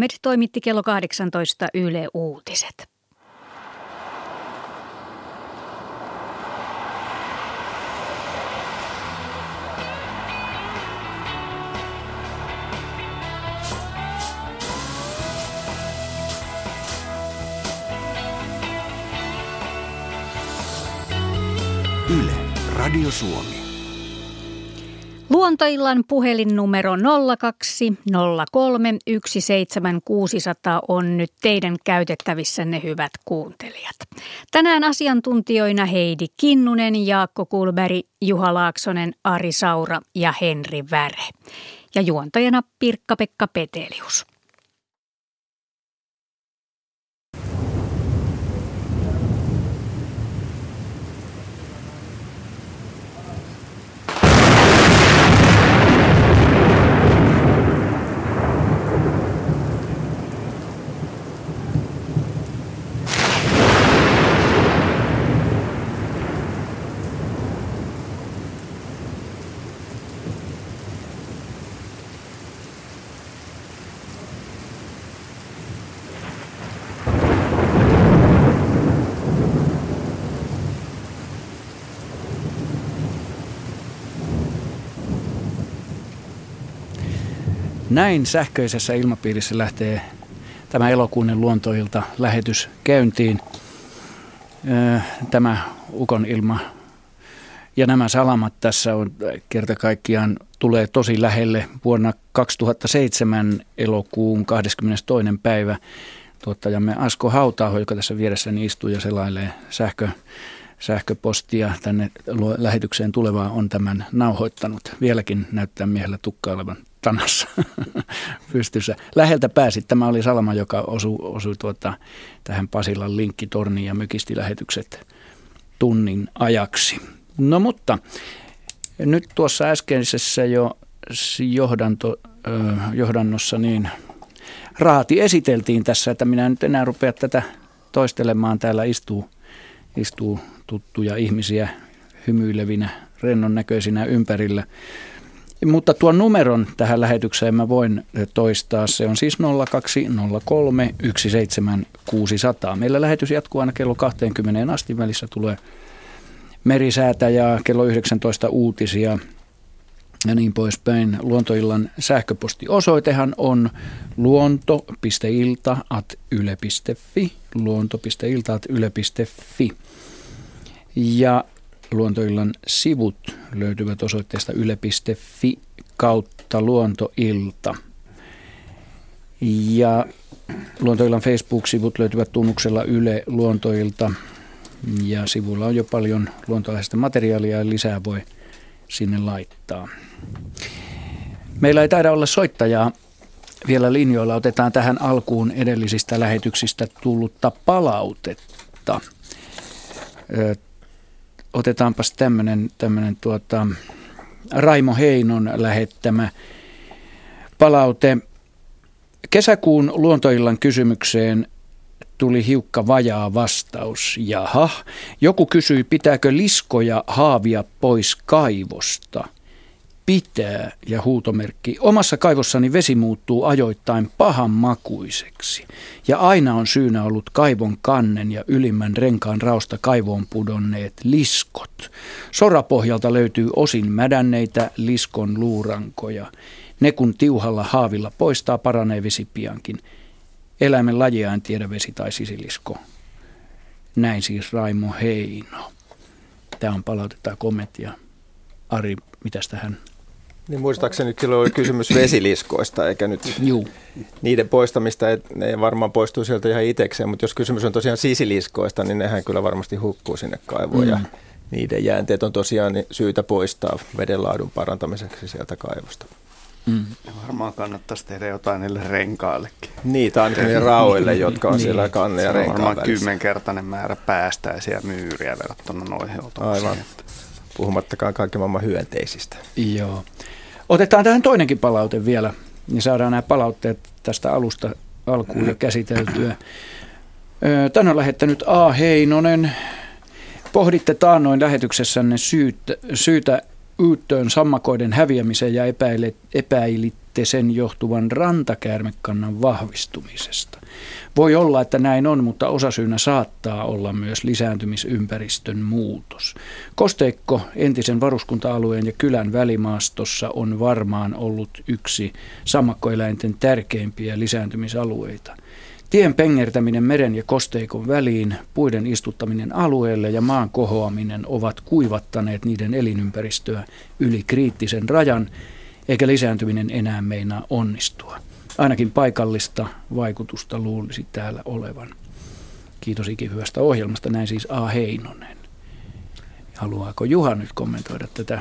Med toimitti kello 18 Yle Uutiset. Yle, Radio Suomi. Luontoillan puhelinnumero 0203 17600 on nyt teidän käytettävissänne hyvät kuuntelijat. Tänään asiantuntijoina Heidi Kinnunen, Jaakko Kulberi, Juha Laaksonen, Ari Saura ja Henri Väre. Ja juontajana Pirkka-Pekka Petelius. Näin sähköisessä ilmapiirissä lähtee tämä elokuinen luontoilta lähetys käyntiin. Tämä Ukon ilma ja nämä salamat tässä on kerta kaikkiaan tulee tosi lähelle vuonna 2007 elokuun 22. päivä. Tuottajamme Asko Hautaaho, joka tässä vieressäni istuu ja selailee sähkö, sähköpostia tänne lähetykseen tulevaa, on tämän nauhoittanut. Vieläkin näyttää miehellä tukkailevan tanassa pystyssä. Läheltä pääsi. Tämä oli salama, joka osui, osui tuota, tähän Pasilan linkkitorniin ja mykisti lähetykset tunnin ajaksi. No mutta nyt tuossa äskeisessä jo johdanto, johdannossa niin raati esiteltiin tässä, että minä nyt enää rupea tätä toistelemaan. Täällä istuu, istuu tuttuja ihmisiä hymyilevinä, rennon näköisinä ympärillä. Mutta tuon numeron tähän lähetykseen mä voin toistaa. Se on siis 0203 17600. Meillä lähetys jatkuu aina kello 20 asti. Välissä tulee merisäätä ja kello 19 uutisia ja niin poispäin. Luontoillan sähköpostiosoitehan on luonto.ilta.yle.fi luonto.ilta.yle.fi ja Luontoillan sivut löytyvät osoitteesta yle.fi kautta luontoilta. Ja Luontoillan Facebook-sivut löytyvät tunnuksella Yle Luontoilta. Ja sivulla on jo paljon luontoaiheista materiaalia ja lisää voi sinne laittaa. Meillä ei taida olla soittajaa vielä linjoilla. Otetaan tähän alkuun edellisistä lähetyksistä tullutta palautetta otetaanpas tämmöinen tämmönen tuota, Raimo Heinon lähettämä palaute. Kesäkuun luontoillan kysymykseen tuli hiukka vajaa vastaus. Jaha, joku kysyi, pitääkö liskoja haavia pois kaivosta – pitää ja huutomerkki. Omassa kaivossani vesi muuttuu ajoittain pahan makuiseksi. Ja aina on syynä ollut kaivon kannen ja ylimmän renkaan raosta kaivoon pudonneet liskot. Sorapohjalta löytyy osin mädänneitä liskon luurankoja. Ne kun tiuhalla haavilla poistaa, paranee vesi piankin. Eläimen lajia en tiedä vesi tai sisilisko. Näin siis Raimo Heino. Tämä on palautetaan kommenttia. Ari, mitäs tähän niin muistaakseni silloin oli kysymys vesiliskoista, eikä nyt Juu. niiden poistamista, et ne varmaan poistuu sieltä ihan itsekseen, mutta jos kysymys on tosiaan sisiliskoista, niin nehän kyllä varmasti hukkuu sinne kaivoon mm. ja niiden jäänteet on tosiaan syytä poistaa vedenlaadun parantamiseksi sieltä kaivosta. Mm. Varmaan kannattaisi tehdä jotain niille renkaillekin. Niitä ainakin niille rauille, jotka on niin. siellä kanne ja renkaan varmaan kymmenkertainen määrä päästäisiä myyriä verrattuna noihin Aivan. Puhumattakaan kaikki maailman hyönteisistä. Joo. Otetaan tähän toinenkin palaute vielä, niin saadaan nämä palautteet tästä alusta alkuun jo käsiteltyä. Tänne on lähettänyt A. Heinonen. Pohditte taannoin lähetyksessänne syytä, syytä yyttöön sammakoiden häviämiseen ja epäilitte näette sen johtuvan rantakäärmekannan vahvistumisesta? Voi olla, että näin on, mutta osasyynä saattaa olla myös lisääntymisympäristön muutos. Kosteikko entisen varuskunta-alueen ja kylän välimaastossa on varmaan ollut yksi sammakkoeläinten tärkeimpiä lisääntymisalueita. Tien pengertäminen meren ja kosteikon väliin, puiden istuttaminen alueelle ja maan kohoaminen ovat kuivattaneet niiden elinympäristöä yli kriittisen rajan, eikä lisääntyminen enää meinaa onnistua. Ainakin paikallista vaikutusta luulisi täällä olevan. Kiitos ikihyvästä ohjelmasta, näin siis A. Heinonen. Haluaako Juha nyt kommentoida tätä?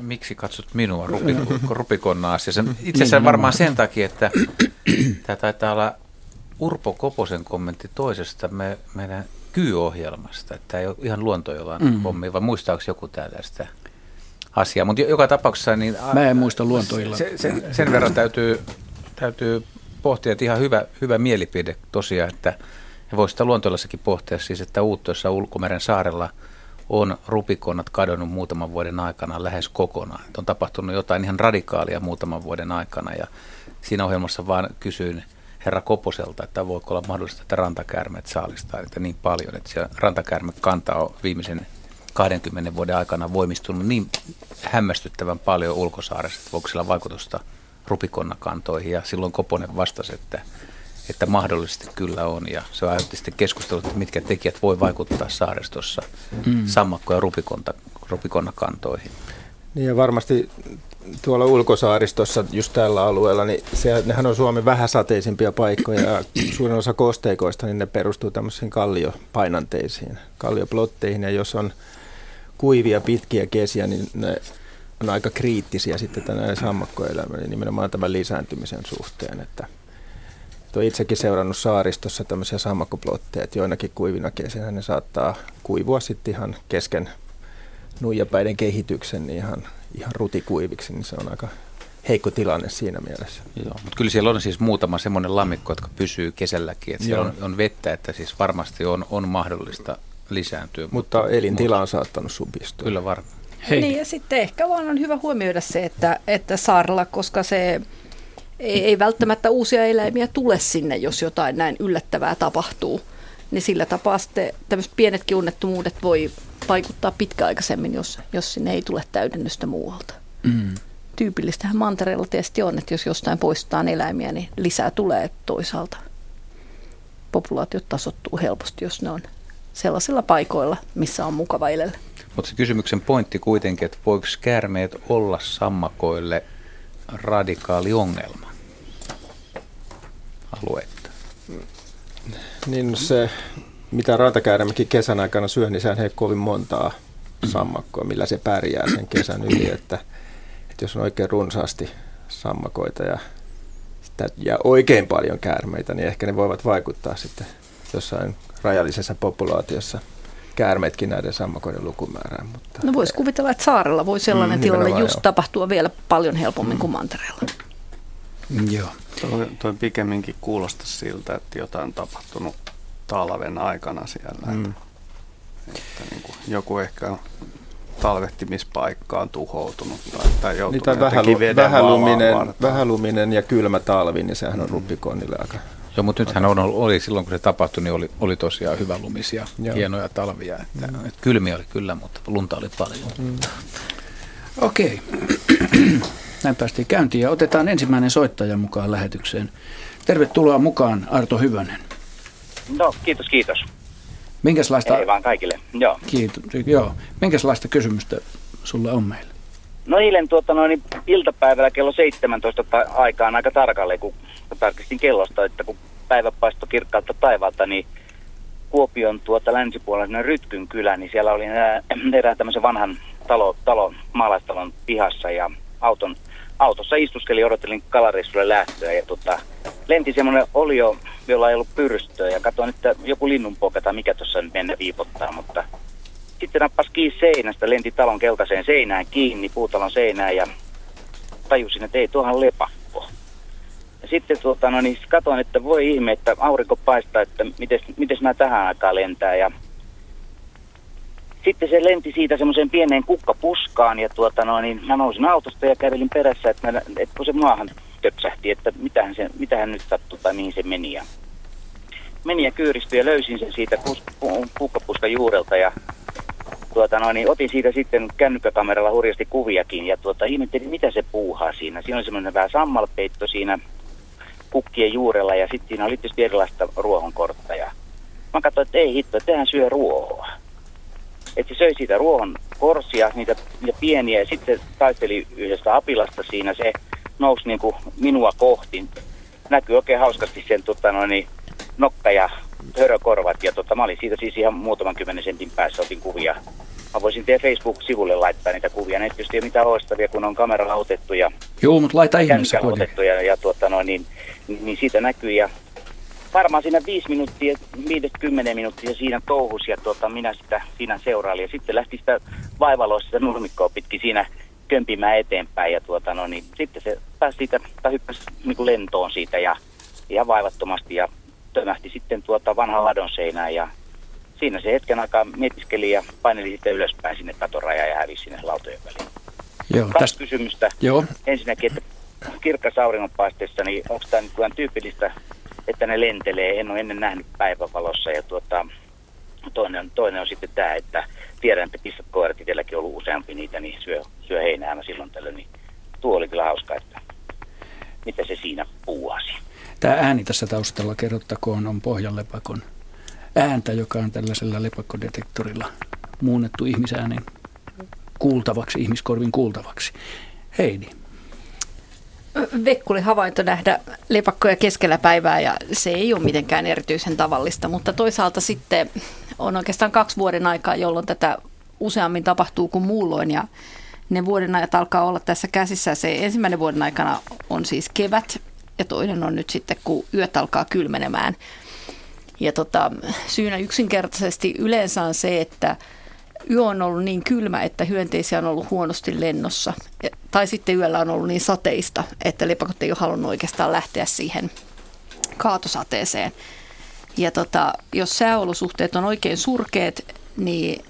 Miksi katsot minua rupikonna asiassa? Itse asiassa varmaan sen takia, että tämä taitaa olla Urpo Koposen kommentti toisesta me, meidän kyyohjelmasta, että tämä ei ole ihan luontojolan mm. hommi, vai muistaako joku tällaista asiaa? Mutta joka tapauksessa... Niin, Mä en muista luontoilla. Se, sen, sen verran täytyy, täytyy pohtia, että ihan hyvä, hyvä mielipide tosiaan, että ja voisi sitä luontoilassakin pohtia siis, että Uuttoissa ulkomeren saarella on rupikonnat kadonnut muutaman vuoden aikana lähes kokonaan. Että on tapahtunut jotain ihan radikaalia muutaman vuoden aikana ja siinä ohjelmassa vaan kysyin – herra Koposelta, että voiko olla mahdollista, että rantakäärmeet saalistaa niitä niin paljon, että se rantakäärmekanta on viimeisen 20 vuoden aikana voimistunut niin hämmästyttävän paljon ulkosaaressa, että voiko sillä vaikutusta rupikonnakantoihin. Ja silloin Koponen vastasi, että, että mahdollisesti kyllä on. Ja se aiheutti sitten keskustelua, että mitkä tekijät voi vaikuttaa saaristossa mm. sammakko- ja rupikonnakantoihin. Niin ja varmasti tuolla ulkosaaristossa, just tällä alueella, niin se, nehän on Suomen vähäsateisimpia paikkoja ja suurin osa kosteikoista, niin ne perustuu tämmöisiin kalliopainanteisiin, kallioplotteihin ja jos on kuivia pitkiä kesiä, niin ne on aika kriittisiä sitten tänään sammakkoelämään, niin nimenomaan tämän lisääntymisen suhteen, että olen itsekin seurannut saaristossa tämmöisiä sammakkoplotteja, että joinakin kuivina kesinä ne saattaa kuivua sitten ihan kesken nuijapäiden kehityksen niin ihan ihan rutikuiviksi, niin se on aika heikko tilanne siinä mielessä. Joo, mutta kyllä siellä on siis muutama semmoinen lammikko, jotka pysyy kesälläkin, että siellä on, on vettä, että siis varmasti on, on mahdollista lisääntyä. Mutta, mutta elintila on saattanut supistua. Kyllä varmaan. Hei. Niin ja sitten ehkä vaan on hyvä huomioida se, että, että saarella, koska se ei, ei välttämättä uusia eläimiä tule sinne, jos jotain näin yllättävää tapahtuu, niin sillä tapaa sitten tämmöiset pienetkin onnettomuudet voi vaikuttaa pitkäaikaisemmin, jos, jos sinne ei tule täydennystä muualta. Mm. Tyypillistähän mantereella tietysti on, että jos jostain poistetaan eläimiä, niin lisää tulee toisaalta. Populaatiot tasottuu helposti, jos ne on sellaisilla paikoilla, missä on mukava elellä. Mutta se kysymyksen pointti kuitenkin, että voiko käärmeet olla sammakoille radikaali ongelma alueetta? Niin se mitä rantakäärmekin kesän aikana syö, niin sehän ei kovin montaa sammakkoa, millä se pärjää sen kesän yli. Että, että jos on oikein runsaasti sammakoita ja, ja oikein paljon käärmeitä, niin ehkä ne voivat vaikuttaa sitten jossain rajallisessa populaatiossa käärmeetkin näiden sammakoiden lukumäärään. Mutta no voisi kuvitella, että saarella voi sellainen mm, tilanne just jo. tapahtua vielä paljon helpommin mm. kuin mantereella. Joo. Toi, toi pikemminkin kuulostaa siltä, että jotain on tapahtunut talven aikana siellä. Mm. Että, että niin kuin joku ehkä talvehtimispaikka on tuhoutunut tai, tai joutunut niin, vähälu, vähäluminen, vähäluminen ja kylmä talvi, niin sehän on mm. ruppikonnille aika... Joo, mutta nythän on, oli silloin, kun se tapahtui, niin oli, oli tosiaan lumisia, Joo. hienoja talvia. Että, mm. että kylmiä oli kyllä, mutta lunta oli paljon. Mm. Okei, näin päästiin käyntiin ja otetaan ensimmäinen soittaja mukaan lähetykseen. Tervetuloa mukaan Arto Hyvönen. No, kiitos, kiitos. Minkälaista... Ei vaan kaikille, joo. Kiitos, joo. Minkälaista kysymystä sulle on meillä? No eilen tuota, noin, iltapäivällä kello 17 aikaan aika tarkalleen, kun tarkistin kellosta, että kun päivä paistoi kirkkaalta taivaalta, niin Kuopion tuota länsipuolella Rytkyn kylä, niin siellä oli erää tämmöisen vanhan talo, talo, maalaistalon pihassa ja auton, autossa istuskelin, odottelin kalareissulle lähtöä ja tota, lenti semmoinen olio, jolla ei ollut pyrstöä ja katsoin, että joku linnunpoka tai mikä tuossa nyt mennä viipottaa, mutta sitten nappasi kiinni seinästä, lenti talon keltaiseen seinään kiinni, puutalon seinään ja tajusin, että ei tuohan lepakko. Ja sitten tuota, no niin, katsoin, että voi ihme, että aurinko paistaa, että miten, miten mä tähän aikaan lentää ja sitten se lenti siitä semmoiseen pieneen kukkapuskaan ja tuota no, niin mä nousin autosta ja kävelin perässä, että, mä, että kun se maahan töpsähti, että mitähän, se, mitähän nyt sattui tai mihin se meni. Ja meni ja kyyristyi ja löysin sen siitä kukkapuskan juurelta ja tuota no, niin otin siitä sitten kännykkäkameralla hurjasti kuviakin ja tuota, ihmettelin, mitä se puuhaa siinä. Siinä oli semmoinen vähän sammalpeitto siinä kukkien juurella ja sitten siinä oli tietysti erilaista ruohonkortta. Ja mä katsoin, että ei hitto, että tehän syö ruohoa. Että se söi siitä ruohon korsia, niitä, niitä pieniä, ja sitten se taisteli yhdestä apilasta siinä. Se nousi niin kuin minua kohti. Näkyy oikein hauskasti sen tota, noin, niin, nokka ja hörökorvat. Ja tota, mä olin siitä siis ihan muutaman kymmenen sentin päässä, otin kuvia. Mä voisin teidän Facebook-sivulle laittaa niitä kuvia. Ne tietysti ei mitään oistavia, kun on kameralla otettu ja Joo, mutta laita ihmeessä otettu ja, ja tuota, no, niin, niin, niin, siitä näkyy. Ja varmaan siinä viisi minuuttia, viidet kymmenen minuuttia siinä touhus ja tuota, minä sitä siinä seurailin. Ja sitten lähti sitä vaivaloissa sitä nurmikkoa pitkin siinä kömpimään eteenpäin. Ja tuota, no, niin, sitten se pääsi siitä, tai hyppäsi niin lentoon siitä ja ihan vaivattomasti ja tömähti sitten tuota vanhan ladon seinään ja siinä se hetken aikaa mietiskeli ja paineli sitten ylöspäin sinne katorajaan ja hävisi sinne lautojen väliin. Joo, Kaksi tästä... kysymystä. Joo. Ensinnäkin, että kirkkas auringonpaisteessa, niin onko tämä nyt tyypillistä, että ne lentelee? En ole ennen nähnyt päivävalossa. Ja tuota, toinen, toinen on sitten tämä, että tiedän, että pissat koirat itselläkin on ollut useampi niitä, niin syö, syö heinää silloin tällöin. Niin tuo oli kyllä hauska, että mitä se siinä puuasi. Tämä ääni tässä taustalla kerrottakoon on pohjanlepakon ääntä, joka on tällaisella lepakkodetektorilla muunnettu ihmisäänen kuultavaksi, ihmiskorvin kuultavaksi. Heidi. Vekkuli havainto nähdä lepakkoja keskellä päivää ja se ei ole mitenkään erityisen tavallista, mutta toisaalta sitten on oikeastaan kaksi vuoden aikaa, jolloin tätä useammin tapahtuu kuin muulloin ja ne vuoden ajat alkaa olla tässä käsissä. Se ensimmäinen vuoden aikana on siis kevät ja toinen on nyt sitten, kun yöt alkaa kylmenemään. Ja tota, syynä yksinkertaisesti yleensä on se, että yö on ollut niin kylmä, että hyönteisiä on ollut huonosti lennossa. Tai sitten yöllä on ollut niin sateista, että lepakot ei ole halunnut oikeastaan lähteä siihen kaatosateeseen. Ja tota, jos sääolosuhteet on oikein surkeat, niin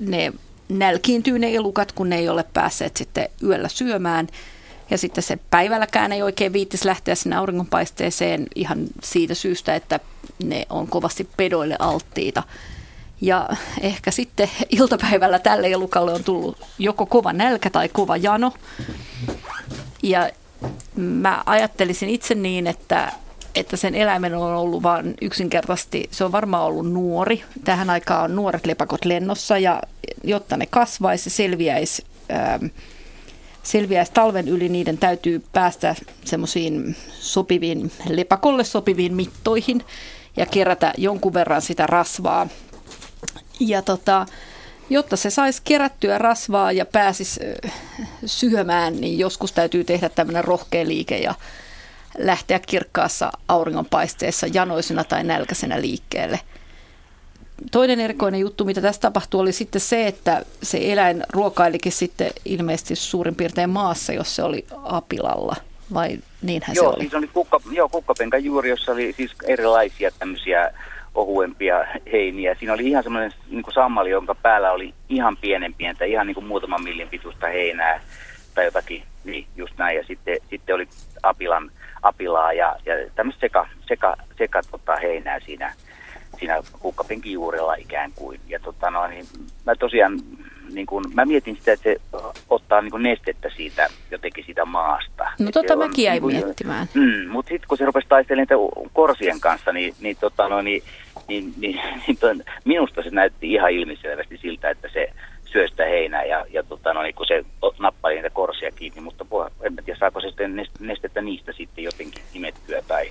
ne nälkiintyy ne elukat, kun ne ei ole päässeet sitten yöllä syömään. Ja sitten se päivälläkään ei oikein viittisi lähteä sinne auringonpaisteeseen ihan siitä syystä, että ne on kovasti pedoille alttiita. Ja ehkä sitten iltapäivällä tälle elukalle on tullut joko kova nälkä tai kova jano. Ja mä ajattelisin itse niin, että, että sen eläimen on ollut vain yksinkertaisesti, se on varmaan ollut nuori. Tähän aikaan on nuoret lepakot lennossa ja jotta ne kasvaisi ja selviäisi, ähm, selviäisi talven yli, niiden täytyy päästä semmoisiin sopiviin, lepakolle sopiviin mittoihin ja kerätä jonkun verran sitä rasvaa ja tota, jotta se saisi kerättyä rasvaa ja pääsisi syömään, niin joskus täytyy tehdä tämmöinen rohkea liike ja lähteä kirkkaassa auringonpaisteessa janoisena tai nälkäisenä liikkeelle. Toinen erikoinen juttu, mitä tässä tapahtui, oli sitten se, että se eläin ruokailikin sitten ilmeisesti suurin piirtein maassa, jos se oli apilalla. Vai niinhän joo, se oli? Siis oli kukka, joo, kukkapenkan juuri, jossa oli siis erilaisia tämmöisiä ohuempia heiniä. Siinä oli ihan semmoinen niin kuin sammali, jonka päällä oli ihan pienen pientä, ihan niin kuin muutaman millin pituista heinää tai jotakin, niin just näin. Ja sitten, sitten oli apilan, apilaa ja, ja tämmöistä seka, seka, seka tota, heinää siinä, siinä kukkapenkin juurella ikään kuin. Ja tota, no, niin mä tosiaan niin kun, mä mietin sitä, että se ottaa niin kuin nestettä siitä jotenkin siitä maasta. No tota mäkin jäin niin miettimään. Mm, mutta sitten kun se rupesi taistelemaan korsien kanssa, niin, niin, tota, no, niin, niin, niin, niin ton, minusta se näytti ihan ilmiselvästi siltä, että se syö sitä heinää ja, ja tota, no, niin kun se nappali niitä korsia kiinni, mutta puh, en tiedä saako se sitten nestettä niistä sitten jotenkin imettyä tai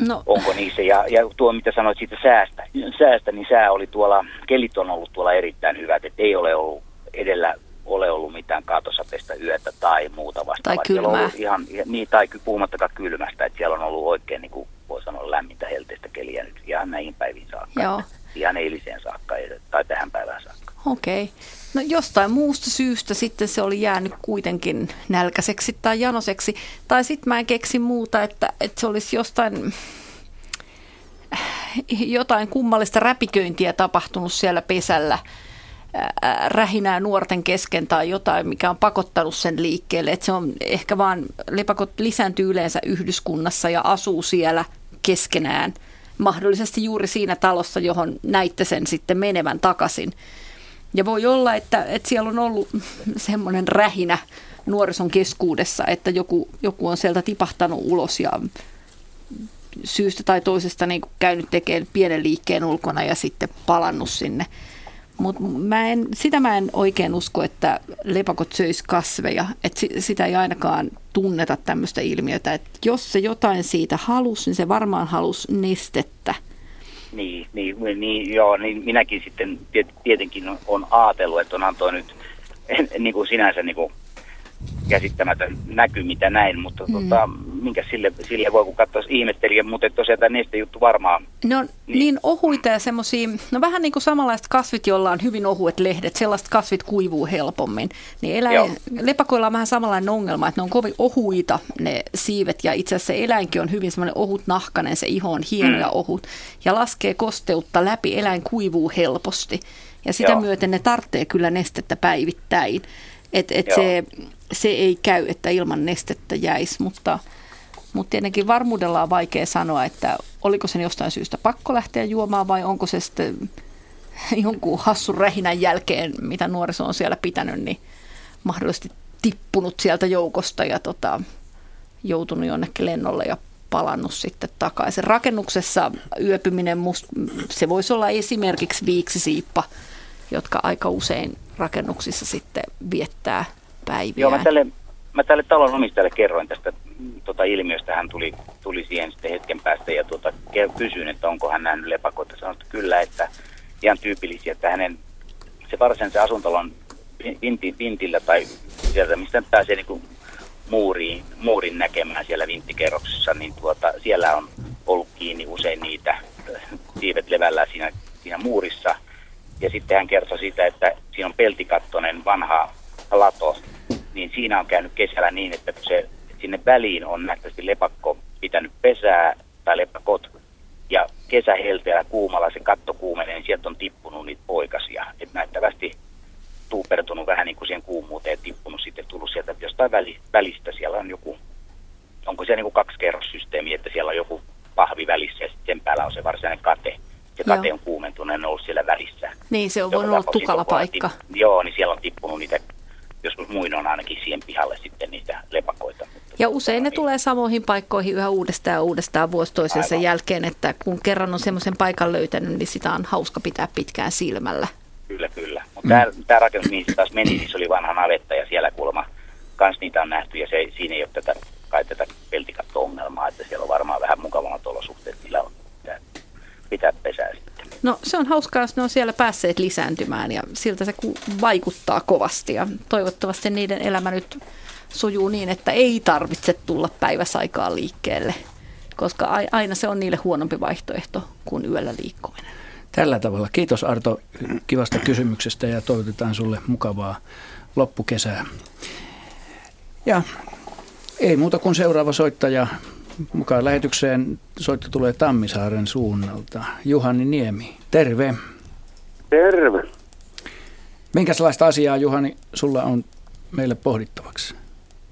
No. Onko niissä? Ja, ja tuo, mitä sanoit siitä säästä, säästä, niin sää oli tuolla, kelit on ollut tuolla erittäin hyvät, että ei ole ollut edellä ole ollut mitään kaatosateista yötä tai muuta vastaavaa. Tai kylmää. Ihan, niin, tai puhumattakaan kylmästä, että siellä on ollut oikein, niin kuin voi sanoa, lämmintä helteistä keliä nyt ihan näihin päiviin saakka. Joo. Ihan eiliseen saakka tai tähän päivään saakka. Okei. No jostain muusta syystä sitten se oli jäänyt kuitenkin nälkäiseksi tai janoseksi. Tai sitten mä en keksi muuta, että, että se olisi jostain jotain kummallista räpiköintiä tapahtunut siellä pesällä. rähinää nuorten kesken tai jotain, mikä on pakottanut sen liikkeelle. Että se on ehkä vaan, lepakot lisääntyy yleensä yhdyskunnassa ja asuu siellä keskenään. Mahdollisesti juuri siinä talossa, johon näitte sen sitten menevän takaisin. Ja voi olla, että, että siellä on ollut semmoinen rähinä nuorison keskuudessa, että joku, joku on sieltä tipahtanut ulos ja syystä tai toisesta niin käynyt tekemään pienen liikkeen ulkona ja sitten palannut sinne. Mutta sitä mä en oikein usko, että lepakot söis kasveja. Että sitä ei ainakaan tunneta tämmöistä ilmiötä. Että jos se jotain siitä halus, niin se varmaan halus nestettä. Niin, niin, niin, joo, niin minäkin sitten tietenkin on ajatellut, että onhan tuo nyt niin kuin sinänsä niin kuin käsittämätön näky, mitä näin, mutta mm. tota, minkä sille, sille voi kun katsoa ihmettelijä, mutta tosiaan tämä juttu varmaan. Ne on niin, niin ohuita ja semmoisia, no vähän niin kuin samanlaiset kasvit, joilla on hyvin ohuet lehdet, sellaiset kasvit kuivuu helpommin. Niin eläin, lepakoilla on vähän samanlainen ongelma, että ne on kovin ohuita ne siivet ja itse asiassa se eläinkin on hyvin semmoinen ohut nahkanen, se iho on hieno mm. ja ohut ja laskee kosteutta läpi, eläin kuivuu helposti. Ja sitä Joo. myöten ne tarvitsee kyllä nestettä päivittäin. Että et se, se ei käy, että ilman nestettä jäisi, mutta, mutta tietenkin varmuudella on vaikea sanoa, että oliko sen jostain syystä pakko lähteä juomaan vai onko se sitten jonkun hassun rähinän jälkeen, mitä nuoriso on siellä pitänyt, niin mahdollisesti tippunut sieltä joukosta ja tota, joutunut jonnekin lennolle ja palannut sitten takaisin. Rakennuksessa yöpyminen, must, se voisi olla esimerkiksi viiksisiippa, jotka aika usein rakennuksissa sitten viettää päiviä. Joo, mä tälle, mä tälle talon omistajalle kerroin tästä tota ilmiöstä. Hän tuli, tuli siihen sitten hetken päästä ja tuota, kysyin, että onko hän nähnyt lepakoita. Sanoin, että kyllä, että ihan tyypillisiä, että hänen se varsinaisen asuntalon vinti, vintillä tai sieltä, mistä pääsee niin kuin muuriin, muurin näkemään siellä vinttikerroksessa, niin tuota, siellä on ollut kiinni usein niitä siivet levällä siinä, siinä muurissa – ja sitten hän kertoi sitä, että siinä on peltikattonen vanha lato, niin siinä on käynyt kesällä niin, että kun se sinne väliin on nähtävästi lepakko pitänyt pesää tai lepakot, ja kesähelteellä kuumalla se katto kuumenee, niin sieltä on tippunut niitä poikasia. Että näyttävästi tuupertunut vähän niin kuin siihen kuumuuteen, tippunut sitten tullut sieltä jostain välistä. Siellä on joku, onko se niin kuin kaksikerrossysteemi, että siellä on joku pahvi välissä ja sitten sen päällä on se varsinainen kate se kate on kuumentunut ja ollut siellä välissä. Niin, se on voinut olla tukala paikka. Tip, joo, niin siellä on tippunut niitä, joskus muinoin ainakin siihen pihalle sitten niitä lepakoita. Ja usein ne niin. tulee samoihin paikkoihin yhä uudestaan ja uudestaan vuosi toisensa Aivan. jälkeen, että kun kerran on semmoisen paikan löytänyt, niin sitä on hauska pitää pitkään silmällä. Kyllä, kyllä. Mutta mm. tämä rakennus, mihin se taas meni, niin se oli vanha navetta ja siellä kuulemma kans niitä on nähty ja se, siinä ei ole tätä, kai tätä peltikatto-ongelmaa, että siellä on varmaan vähän mukavammat olosuhteet, on pitää pesää sitten. No se on hauskaa, jos ne on siellä päässeet lisääntymään ja siltä se vaikuttaa kovasti ja toivottavasti niiden elämä nyt sujuu niin, että ei tarvitse tulla päiväsaikaan liikkeelle, koska aina se on niille huonompi vaihtoehto kuin yöllä liikkuminen. Tällä tavalla. Kiitos Arto kivasta kysymyksestä ja toivotetaan sulle mukavaa loppukesää. Ja ei muuta kuin seuraava soittaja mukaan lähetykseen soitto tulee Tammisaaren suunnalta. Juhani Niemi, terve. Terve. Minkälaista asiaa, Juhani, sulla on meille pohdittavaksi?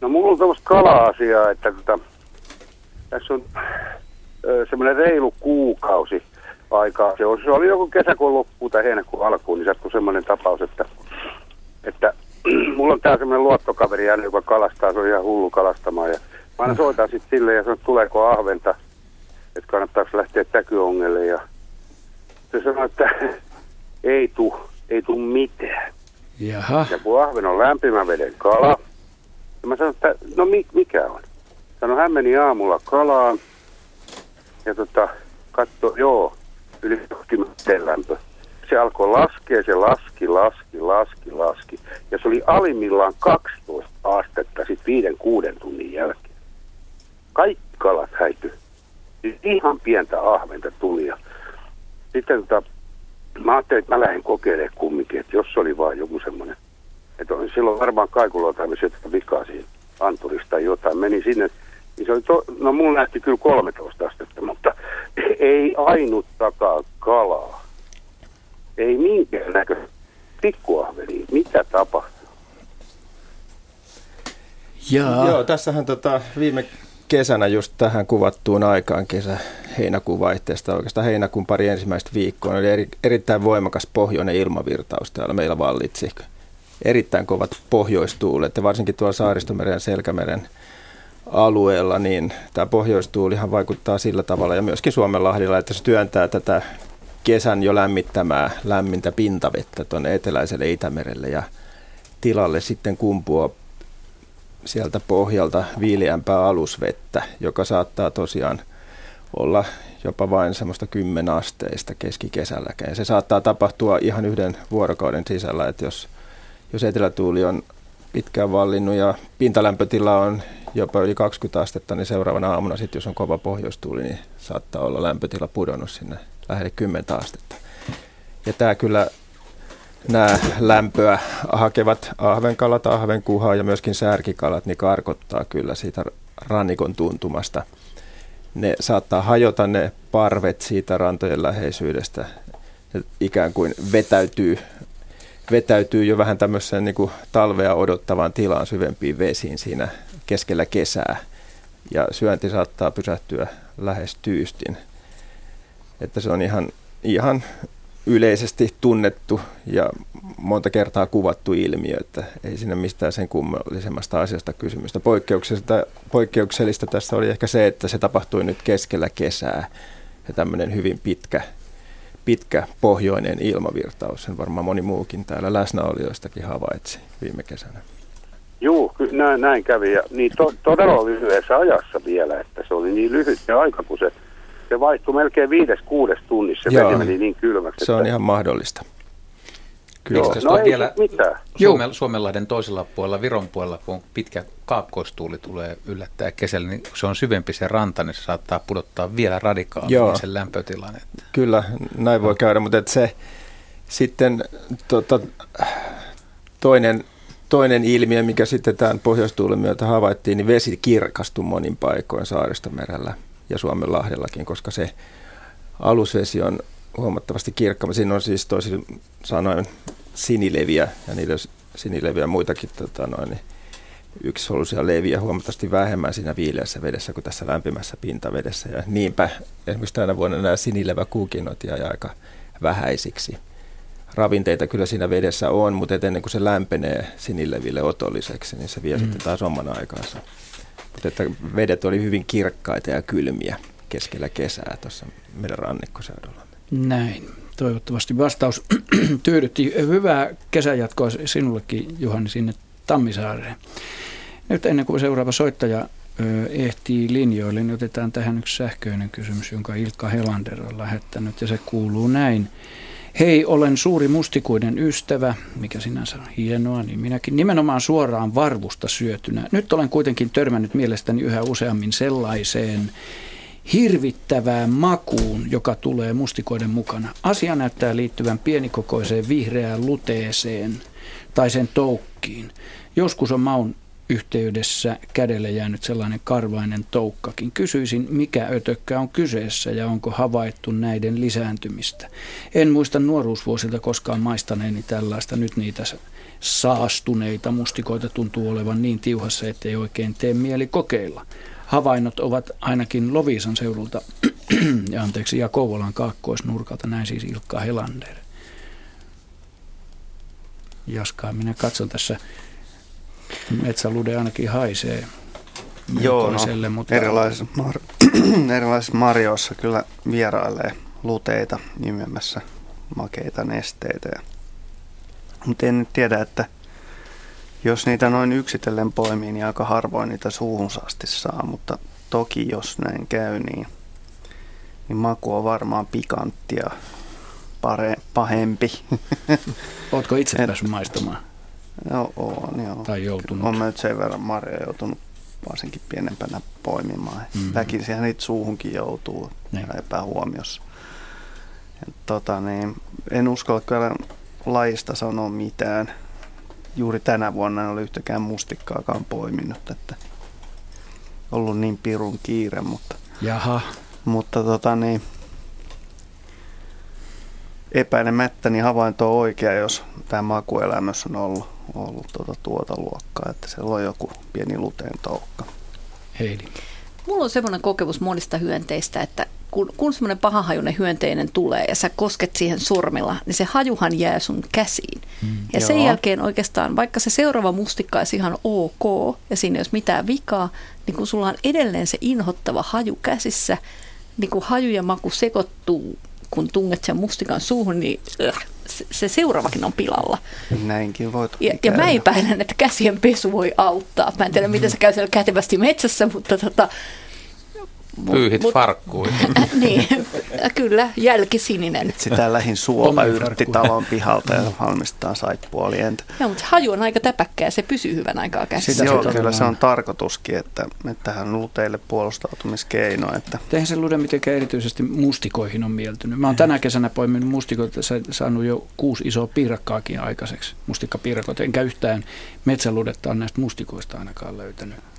No mulla on tämmöistä kala-asiaa, että tota, tässä on semmoinen reilu kuukausi aikaa. Se, on, se oli joku kesäkuun loppuun tai heinäkuun alkuun, niin sattui semmoinen tapaus, että, että mulla on tää semmoinen luottokaveri, joka kalastaa, se on ihan hullu kalastamaan ja Mä aina soitan sitten sille ja sanon, että tuleeko ahventa, että kannattaako lähteä täkyongelle. Ja se sanoi, että ei tu, ei tu mitään. Jaha. Ja kun ahven on lämpimän veden kala, ja mä sanoin, että no mikä on? Sano, hän meni aamulla kalaan ja tota, katso, joo, yli 20 lämpö. Se alkoi laskea, se laski, laski, laski, laski. Ja se oli alimmillaan 12 astetta sitten viiden, kuuden tunnin jälkeen kaikki kalat häity. Siis ihan pientä ahventa tuli. Ja sitten tota, mä ajattelin, että mä lähden kokeilemaan kumminkin, että jos oli vaan joku semmoinen, että on silloin varmaan kaikulla tämmöisiä vikaa siinä anturista tai jotain. Meni sinne, niin se oli to, no mulla nähti kyllä 13 astetta, mutta ei ainuttakaan kalaa. Ei minkään näkö pikkuahveliin. Mitä tapahtuu? Jaa. Joo, tässähän tota, viime kesänä just tähän kuvattuun aikaan kesä heinäkuun vaihteesta, oikeastaan heinäkuun pari ensimmäistä viikkoa, oli eri, erittäin voimakas pohjoinen ilmavirtaus täällä meillä vallitsi. Erittäin kovat pohjoistuulet ja varsinkin tuolla Saaristomeren ja Selkämeren alueella, niin tämä pohjoistuulihan vaikuttaa sillä tavalla ja myöskin Suomenlahdilla, että se työntää tätä kesän jo lämmittämää lämmintä pintavettä tuonne eteläiselle Itämerelle ja tilalle sitten kumpuaa sieltä pohjalta viileämpää alusvettä, joka saattaa tosiaan olla jopa vain semmoista kymmenasteista keskikesälläkään. Ja se saattaa tapahtua ihan yhden vuorokauden sisällä, että jos, jos etelätuuli on pitkään vallinnut ja pintalämpötila on jopa yli 20 astetta, niin seuraavana aamuna sitten, jos on kova pohjoistuuli, niin saattaa olla lämpötila pudonnut sinne lähelle 10 astetta. Ja tämä kyllä nämä lämpöä hakevat ahvenkalat, ahvenkuha ja myöskin särkikalat, niin karkottaa kyllä siitä rannikon tuntumasta. Ne saattaa hajota ne parvet siitä rantojen läheisyydestä. Ne ikään kuin vetäytyy, vetäytyy jo vähän tämmöiseen niin kuin talvea odottavaan tilaan syvempiin vesiin siinä keskellä kesää. Ja syönti saattaa pysähtyä lähes tyystin. Että se on ihan, ihan yleisesti tunnettu ja monta kertaa kuvattu ilmiö, että ei siinä mistään sen kummallisemmasta asiasta kysymystä. Poikkeuksellista, poikkeuksellista tässä oli ehkä se, että se tapahtui nyt keskellä kesää ja tämmöinen hyvin pitkä, pitkä pohjoinen ilmavirtaus. Sen varmaan moni muukin täällä läsnäolijoistakin havaitsi viime kesänä. Joo, näin, näin kävi. Ja niin to, todella lyhyessä ajassa vielä, että se oli niin lyhyt se aika, kun se se vaihtui melkein viides, kuudes tunnissa. Se Joo. vesi meni niin kylmäksi. Se on ihan mahdollista. Kyllä. Joo. No ei vielä mitään. Suomen, Suomenlahden toisella puolella, Viron puolella, kun pitkä kaakkoistuuli tulee yllättää kesällä, niin se on syvempi se ranta, niin se saattaa pudottaa vielä radikaalimmin sen lämpötilan. Että. Kyllä, näin voi käydä, mutta että se sitten tota, toinen, toinen ilmiö, mikä sitten tämän pohjoistuulen myötä havaittiin, niin vesi kirkastui monin paikoin saaristomerellä ja Suomen lahdellakin, koska se alusvesi on huomattavasti kirkkaampi. Siinä on siis toisin sanoen sinileviä ja niitä sinileviä muitakin tota noin, niin yksisoluisia leviä huomattavasti vähemmän siinä viileässä vedessä kuin tässä lämpimässä pintavedessä. Ja niinpä esimerkiksi tänä vuonna nämä sinileväkukinot jäi aika vähäisiksi. Ravinteita kyllä siinä vedessä on, mutta ennen kuin se lämpenee sinileville otolliseksi, niin se vie mm. sitten taas oman aikansa. Että vedet oli hyvin kirkkaita ja kylmiä keskellä kesää tuossa meidän rannikkoseudulla. Näin. Toivottavasti vastaus tyydytti. Hyvää kesäjatkoa sinullekin, Juhani, sinne Tammisaareen. Nyt ennen kuin seuraava soittaja ehtii linjoille, niin otetaan tähän yksi sähköinen kysymys, jonka Ilkka Helander on lähettänyt, ja se kuuluu näin. Hei, olen suuri mustikuiden ystävä, mikä sinänsä on hienoa, niin minäkin nimenomaan suoraan varvusta syötynä. Nyt olen kuitenkin törmännyt mielestäni yhä useammin sellaiseen hirvittävään makuun, joka tulee mustikoiden mukana. Asia näyttää liittyvän pienikokoiseen vihreään luteeseen tai sen toukkiin. Joskus on maun yhteydessä kädelle jäänyt sellainen karvainen toukkakin. Kysyisin, mikä ötökkä on kyseessä ja onko havaittu näiden lisääntymistä. En muista nuoruusvuosilta koskaan maistaneeni tällaista. Nyt niitä saastuneita mustikoita tuntuu olevan niin tiuhassa, ettei oikein tee mieli kokeilla. Havainnot ovat ainakin Loviisan seudulta ja anteeksi ja Kouvolan kaakkoisnurkalta, näin siis Ilkka Helander. Jaskaa, minä katson tässä metsälude ainakin haisee Joo, no, mutta... erilaisissa, mar- erilaisissa marjoissa kyllä vierailee luteita nimemässä makeita nesteitä. Mutta en nyt tiedä, että jos niitä noin yksitellen poimii, niin aika harvoin niitä suuhun asti saa, mutta toki jos näin käy, niin, niin maku on varmaan pikanttia pare, pahempi. Oletko itse päässyt maistamaan? Joo, on, joo. Tai joutunut. Mä nyt sen verran marja joutunut varsinkin pienempänä poimimaan. Mm-hmm. Väkisinhän niitä suuhunkin joutuu niin. epähuomiossa. Ja, tota, niin, en uskalla kyllä lajista sanoa mitään. Juuri tänä vuonna en ole yhtäkään mustikkaakaan poiminut, että ollut niin pirun kiire, mutta, Jaha. mutta tota, niin, epäilemättä niin havainto on oikea, jos tämä makuelämys on ollut, ollut tuota, tuota luokkaa, että siellä on joku pieni luteen toukka. Heidi. Mulla on semmoinen kokemus monista hyönteistä, että kun, kun semmoinen pahahajuinen hyönteinen tulee ja sä kosket siihen sormilla, niin se hajuhan jää sun käsiin. Mm, ja joo. sen jälkeen oikeastaan, vaikka se seuraava mustikka olisi ihan ok ja siinä ei olisi mitään vikaa, niin kun sulla on edelleen se inhottava haju käsissä, niin kun haju ja maku sekoittuu, kun tunget sen mustikan suuhun, niin äh, se seuraavakin on pilalla. Näinkin voit ja, ja mä epäilen, että käsien pesu voi auttaa. Mä en tiedä, miten se käy siellä kätevästi metsässä, mutta tota, Pyyhit mut, farkkuun. niin, kyllä, jälkisininen. Sitä lähin suola talon pihalta ja valmistaa saippuoli entä. Joo, mutta haju on aika täpäkkää ja se pysyy hyvän aikaa käsissä. Joo, kyllä se on tarkoituskin, että, että tähän on teille puolustautumiskeino. Että. Eihän se lude mitenkään erityisesti mustikoihin on mieltynyt. Mä oon tänä kesänä poiminut mustikoita, saanut jo kuusi isoa piirakkaakin aikaiseksi, mustikkapiirakot, enkä yhtään metsäludetta näistä mustikoista ainakaan löytänyt.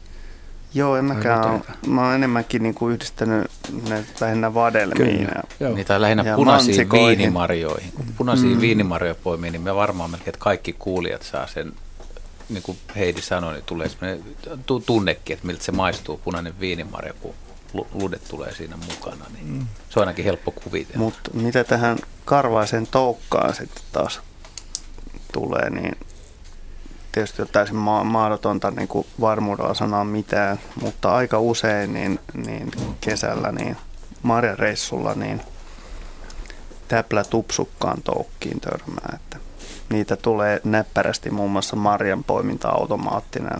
Joo, en mäkään ole. Mä oon enemmänkin niinku yhdistänyt ne lähinnä vadelmiin. Ja, Niitä on lähinnä ja punaisiin viinimarjoihin. Kun punaisiin mm. viinimarjoja poimii, niin me varmaan melkein, että kaikki kuulijat saa sen, niin kuin Heidi sanoi, niin tulee sellainen tunnekin, että miltä se maistuu punainen viinimarja, kun ludet tulee siinä mukana. Niin mm. Se on ainakin helppo kuvitella. Mutta mitä tähän karvaisen toukkaan sitten taas tulee, niin tietysti on täysin ma- mahdotonta niin kuin varmuudella sanoa mitään, mutta aika usein niin, niin kesällä niin marjareissulla niin täplä tupsukkaan toukkiin törmää. Että niitä tulee näppärästi muun muassa marjan poiminta automaattinen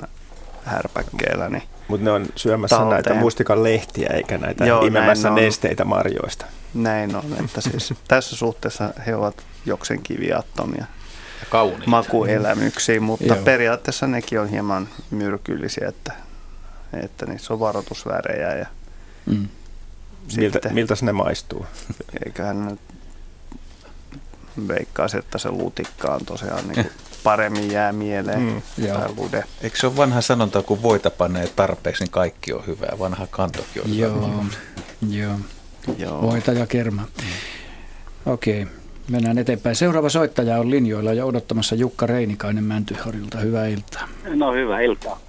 härpäkkeellä. Niin mutta ne on syömässä talteen. näitä mustikan lehtiä eikä näitä Joo, imemässä nesteitä marjoista. Näin on, että siis tässä suhteessa he ovat jokseenkin viattomia kauniita. makuelämyksiä, mutta Joo. periaatteessa nekin on hieman myrkyllisiä, että, että niissä on varoitusvärejä. Ja mm. miltä, miltä ne maistuu? Eiköhän nyt veikkaisi, että se lutikka on tosiaan niin paremmin jää mieleen. Mm, lude. Eikö se ole vanha sanonta, kun voita panee tarpeeksi, niin kaikki on hyvää. Vanha kantokin on Joo, hyvä. Joo. Joo. Voita ja kerma. Mm. Okei. Okay. Mennään eteenpäin. Seuraava soittaja on linjoilla ja odottamassa Jukka Reinikainen Mäntyharjulta. Hyvää iltaa. No hyvää iltaa.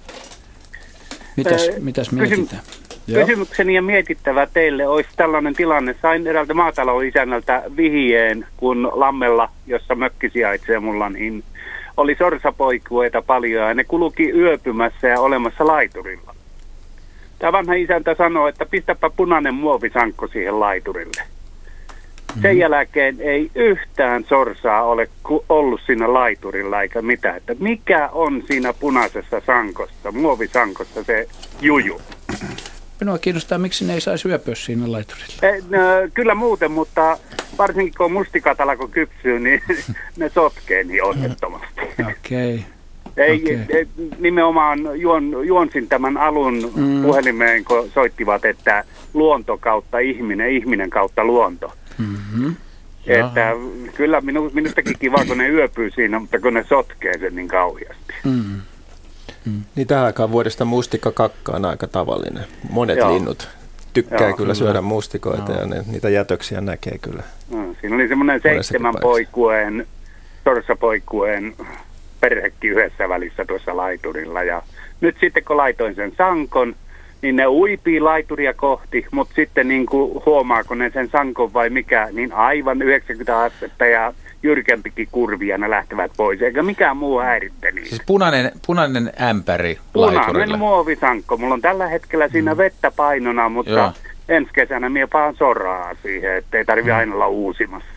Mitäs, äh, mitäs mietitään? Kysym- kysymykseni ja mietittävä teille olisi tällainen tilanne. Sain eräältä maataloisännältä vihjeen, kun Lammella, jossa mökki sijaitsee mulla, niin oli sorsapoikueita paljon ja ne kuluki yöpymässä ja olemassa laiturilla. Tämä vanha isäntä sanoi, että pistäpä punainen muovisankko siihen laiturille. Sen mm. jälkeen ei yhtään sorsaa ole ollut siinä laiturilla eikä mitään. Että mikä on siinä punaisessa sankossa, muovisankossa se juju? Minua kiinnostaa, miksi ne ei saisi syöpöä siinä laiturilla. E, no, kyllä muuten, mutta varsinkin kun mustikat alkoi kypsyä, niin ne sotkee niin onnettomasti. Okei. Okay. Ei, okay. ei, nimenomaan juon, juonsin tämän alun mm. puhelimeen, kun soittivat, että luonto kautta ihminen, ihminen kautta luonto. Mm-hmm. Että kyllä minu, minustakin kiva, kun ne yöpyy siinä, mutta kun ne sotkee sen niin kauheasti. Mm. Mm. Niin tähän aikaan vuodesta mustikakakka on aika tavallinen. Monet Joo. linnut tykkää Joo, kyllä syödä mustikoita Joo. ja ne, niitä jätöksiä näkee kyllä. No, siinä oli semmoinen seitsemän poikueen, torsapoikueen perhekin yhdessä välissä tuossa laiturilla. Ja nyt sitten kun laitoin sen sankon, niin ne uipii laituria kohti, mutta sitten niin kuin huomaako ne sen sankon vai mikä, niin aivan 90 astetta ja jyrkempikin kurvi ja ne lähtevät pois, eikä mikään muu häiritte niitä. Siis punainen, punainen ämpäri Punainen laiturilla. muovisankko. Mulla on tällä hetkellä siinä mm. vettä painona, mutta Joo. ensi kesänä minä paan soraa siihen, ettei tarvi mm. aina olla uusimassa.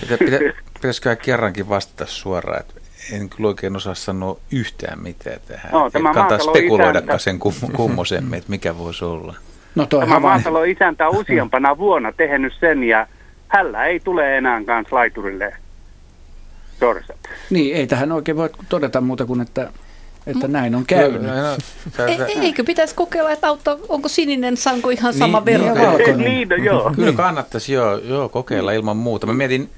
Pitä, pitä, pitäisikö kerrankin vastata suoraan, että en kyllä oikein osaa sanoa yhtään mitään tähän. No, tämä Kannattaa spekuloida sen kum- kummosemmin, että mikä voisi olla. No tämä maatalo isäntä on useampana vuonna tehnyt sen ja hällä ei tule enää kanssa laiturille sorsat. Niin, ei tähän oikein voi todeta muuta kuin, että että näin on käynyt. E- eikö pitäisi kokeilla, että auttaa, onko sininen sanko ihan sama niin, verran? Niin, niin, no, joo. Kyllä kannattaisi joo, joo, kokeilla ilman muuta. Mä mietin,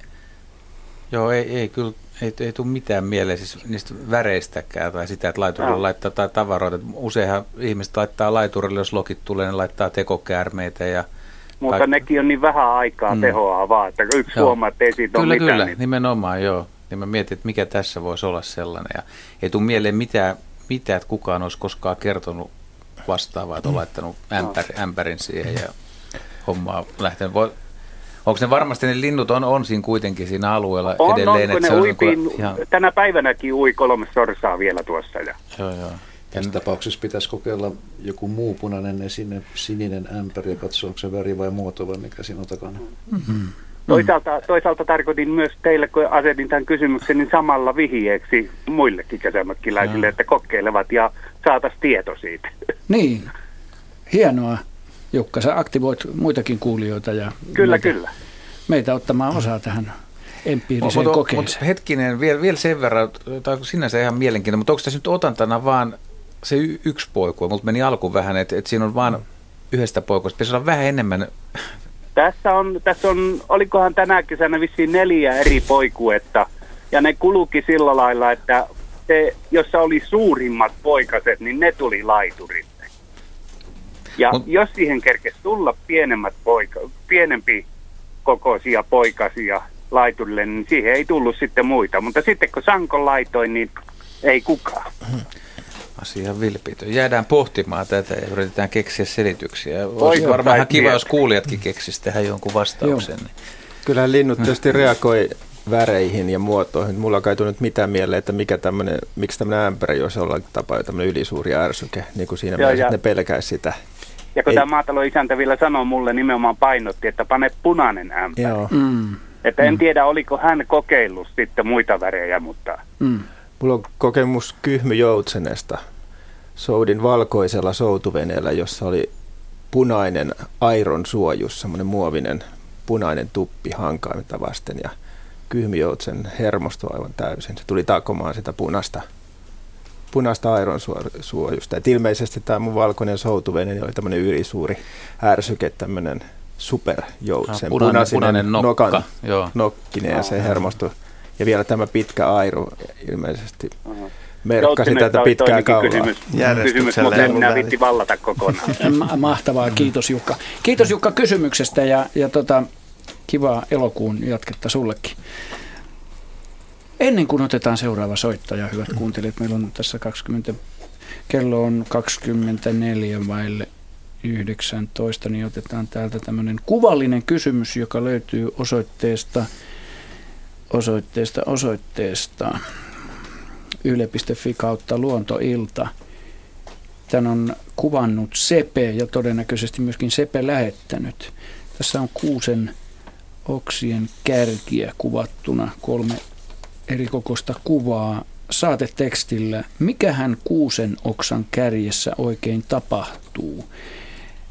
joo, ei, ei kyllä ei, ei tule mitään mieleen siis niistä väreistäkään tai sitä, että laiturille no. laittaa tai tavaroita. Useinhan ihmiset laittaa laiturille, jos lokit tulee, ne laittaa tekokäärmeitä ja mutta Kaik- nekin on niin vähän aikaa Mm. mm. tehoa vaan, että yksi Joo. huomaa, että ei siitä Kyllä, ole mitään. kyllä, Niin, nimenomaan joo. Niin mä mietin, että mikä tässä voisi olla sellainen. Ja ei tule mieleen mitään, mitään, että kukaan olisi koskaan kertonut vastaavaa, että on laittanut ämpäri, ämpärin siihen ja hommaa lähtenyt. Voi, onko ne varmasti ne linnut on, on siinä kuitenkin siinä alueella on, edelleen? on, kun että ne se on uipiin, kyllä ihan, tänä päivänäkin ui kolme sorsaa vielä tuossa. Ja. joo, joo. Tässä tapauksessa pitäisi kokeilla joku muu punainen esine, sininen ämpäri ja katsoa, onko se väri vai muoto vai mikä siinä on takana. Mm. Toisaalta, toisaalta tarkoitin myös teille, kun asetin tämän kysymyksen, niin samalla vihjeeksi muillekin kesämökkiläisille, että kokeilevat ja saataisiin tieto siitä. Niin, hienoa. Jukka, sä aktivoit muitakin kuulijoita ja Kyllä, meitä, kyllä. meitä ottamaan osaa tähän empiiriseen Mutta kokeeseen. mut hetkinen, vielä, vielä sen verran, tämä on sinänsä ihan mielenkiintoinen, mutta onko tässä nyt otantana vaan se y- yksi poikue? Mutta meni alku vähän, että, että siinä on vaan yhdestä poikuesta. Pitäisi olla vähän enemmän. Tässä on, tässä on, olikohan tänä kesänä vissiin neljä eri poikuetta, ja ne kuluki sillä lailla, että se, jossa oli suurimmat poikaset, niin ne tuli laiturille. Ja Mut- jos siihen kerkesi tulla pienemmät poika, pienempi kokoisia poikasia laiturille, niin siihen ei tullut sitten muita. Mutta sitten kun Sankon laitoin, niin ei kukaan. Asia vilpitön. Jäädään pohtimaan tätä ja yritetään keksiä selityksiä. Olisi Poika varmaan kiva, jos kuulijatkin keksisivät tähän jonkun vastauksen. Niin. Kyllähän linnut tietysti reagoi väreihin ja muotoihin. Mulla kai tule nyt mitään mieleen, että mikä tämmönen, miksi tämmöinen ämpäri olisi jollain tapaa tämmöinen ylisuuri ärsyke, niin kuin siinä Joo, mielessä, ja- ne pelkäisi sitä. Ja kun Ei- tämä maatalon isäntä vielä sanoi mulle nimenomaan painotti, että pane punainen ämpäri. Joo. Mm, Että en tiedä, oliko hän kokeillut sitten muita värejä, mutta mm. Mulla on kokemus kyhmyjoutsenesta. Soudin valkoisella soutuveneellä, jossa oli punainen airon suojus, semmoinen muovinen punainen tuppi hankaimita vasten ja kyhmyjoutsen hermostui aivan täysin. Se tuli takomaan sitä punasta, punaista airon suojusta. Et ilmeisesti tämä mun valkoinen soutuvene niin oli tämmöinen ylisuuri ärsyke, tämmöinen superjoutsen. Ah, punainen- punainen nokka, nokan, joo. nokkinen ja se Joo. hermostui. Ja vielä tämä pitkä airu ilmeisesti merkkasi tätä pitkää kaulaa. Kysymys, kysymys mutta ei en minä vitti vallata kokonaan. Ma- Mahtavaa, kiitos Jukka. Kiitos Jukka kysymyksestä ja, ja tota, kivaa elokuun jatketta sullekin. Ennen kuin otetaan seuraava soittaja, hyvät kuuntelijat, meillä on tässä 20, kello on 24 vaille 19, niin otetaan täältä tämmöinen kuvallinen kysymys, joka löytyy osoitteesta, osoitteesta, osoitteesta yle.fi kautta luontoilta. Tän on kuvannut Sepe ja todennäköisesti myöskin Sepe lähettänyt. Tässä on kuusen oksien kärkiä kuvattuna, kolme eri kokoista kuvaa saatetekstillä. Mikähän kuusen oksan kärjessä oikein tapahtuu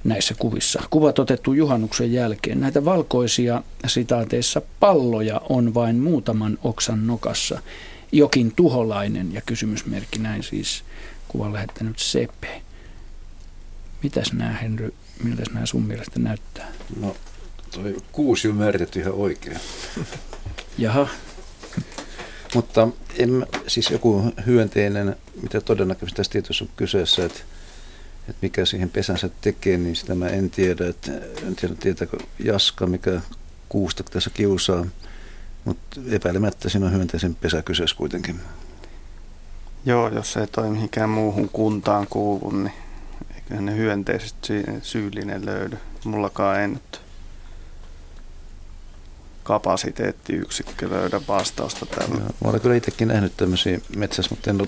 näissä kuvissa? Kuvat otettu juhannuksen jälkeen. Näitä valkoisia sitaateissa palloja on vain muutaman oksan nokassa. Jokin tuholainen ja kysymysmerkki näin siis kuvan lähettänyt Sepe. Mitäs nämä Henry, miltä nämä sun mielestä näyttää? No, toi kuusi on määritelty ihan oikein. Jaha, Mutta en, siis joku hyönteinen, mitä todennäköisesti tässä tietysti on kyseessä, että, että mikä siihen pesänsä tekee, niin sitä mä en tiedä. Että, en tiedä, tietääkö Jaska, mikä kuusta tässä kiusaa. Mutta epäilemättä siinä on hyönteisen pesä kyseessä kuitenkin. Joo, jos ei toi mihinkään muuhun kuntaan kuulu, niin eiköhän ne hyönteiset sy- syyllinen löydy. Mullakaan ei nyt kapasiteettiyksikkö löydä vastausta tällä. Ja, mä olen kyllä itsekin nähnyt tämmöisiä metsässä, mutta en ole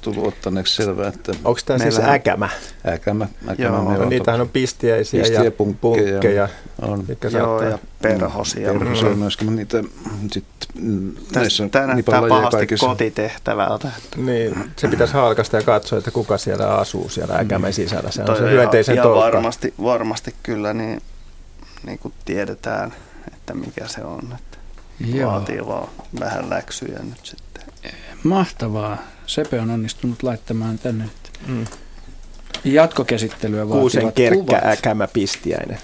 tullut ottaneeksi selvää, että Onko tämä siis äkämä? äkämä, äkämä Joo, on niitähän on pistiäisiä Pistiä, ja punkkeja. punkkeja, on. Joo, saattaa... ja perhosia. Perhosia mm. myöskin, mutta niitä sit, mm, näissä on Tämä näyttää pahasti kaikissa. kotitehtävältä. Että Niin, se pitäisi halkasta ja katsoa, että kuka siellä asuu siellä äkämän sisällä. Se on toi se hyönteisen ihan touka. varmasti, varmasti kyllä niin, niin kuin tiedetään, että mikä se on. Että Joo. Vaatii vaan vähän läksyjä nyt sitten. mahtavaa. Sepe on onnistunut laittamaan tänne Mm. jatkokäsittelyä Kuusen kerkkä pistiäinen.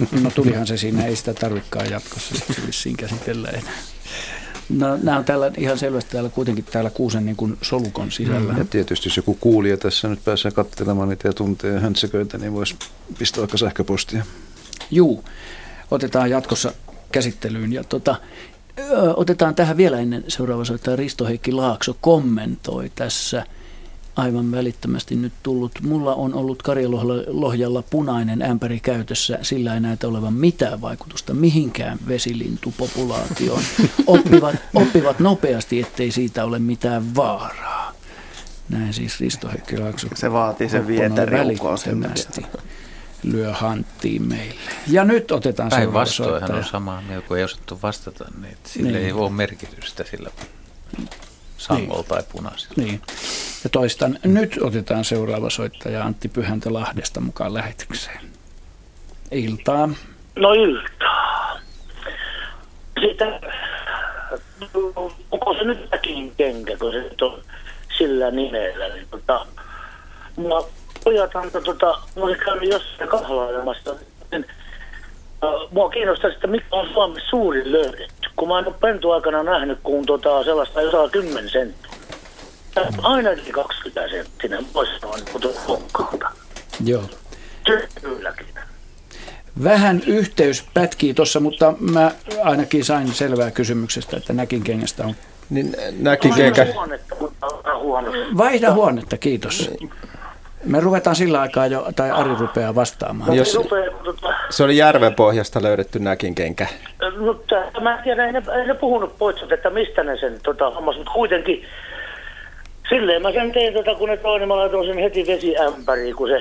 No tulihan se siinä, ei sitä tarvikaan jatkossa sitten vissiin käsitellä enää. No nämä on täällä ihan selvästi täällä kuitenkin täällä kuusen niin kuin solukon sisällä. Ja tietysti jos joku kuulija tässä nyt pääsee katselemaan niitä ja tuntee höntsäköitä, niin voisi pistää vaikka sähköpostia. Juu, otetaan jatkossa käsittelyyn. Ja tota, otetaan tähän vielä ennen seuraava soittaja Risto-Heikki Laakso kommentoi tässä aivan välittömästi nyt tullut. Mulla on ollut Karjalohjalla punainen ämpäri käytössä, sillä ei näytä olevan mitään vaikutusta mihinkään vesilintupopulaatioon. Oppivat, oppivat nopeasti, ettei siitä ole mitään vaaraa. Näin siis Risto Heikki Laakso. Se vaatii sen vietäriukon sen välittömästi lyö hanttiin meille. Ja nyt otetaan seuraava Päinvastoin hän soittaja. on samaa mieltä, kun ei osattu vastata, niin sillä Niin. ei ole merkitystä sillä sangolla tai punaisella. Niin. Ja toistan, nyt otetaan seuraava soittaja Antti Pyhäntä Lahdesta mukaan lähetykseen. Iltaa. No iltaa. Sitä, onko se nyt kenkä, kun se on sillä nimellä, niin tota, no, pojat antoi tota, mä olin käynyt jossain kahlailemassa, niin äh, mua kiinnostaa, että mikä on Suomessa suurin löydetty, kun mä en ole pentuaikana nähnyt, kun tota, sellaista jotain 10 senttiä. On Ainakin 20 senttinen, voisi sanoa niin Honkaalta. Joo. Kylläkin. Vähän yhteys pätkii tuossa, mutta mä ainakin sain selvää kysymyksestä, että näkin kengästä on. Niin näkin kenkä. Vaihda huonetta, kiitos. Me ruvetaan sillä aikaa jo, tai Ari rupeaa vastaamaan. Jos, Rupeaa, tota, se oli järven pohjasta löydetty näkin kenkä. Mutta mä en tiedä, ei ne, ei ne puhunut poitsut, että mistä ne sen tota, hommas, mutta kuitenkin silleen mä sen tein, tota, kun ne toinen, mä laitoin sen heti vesiämpäriin, kun se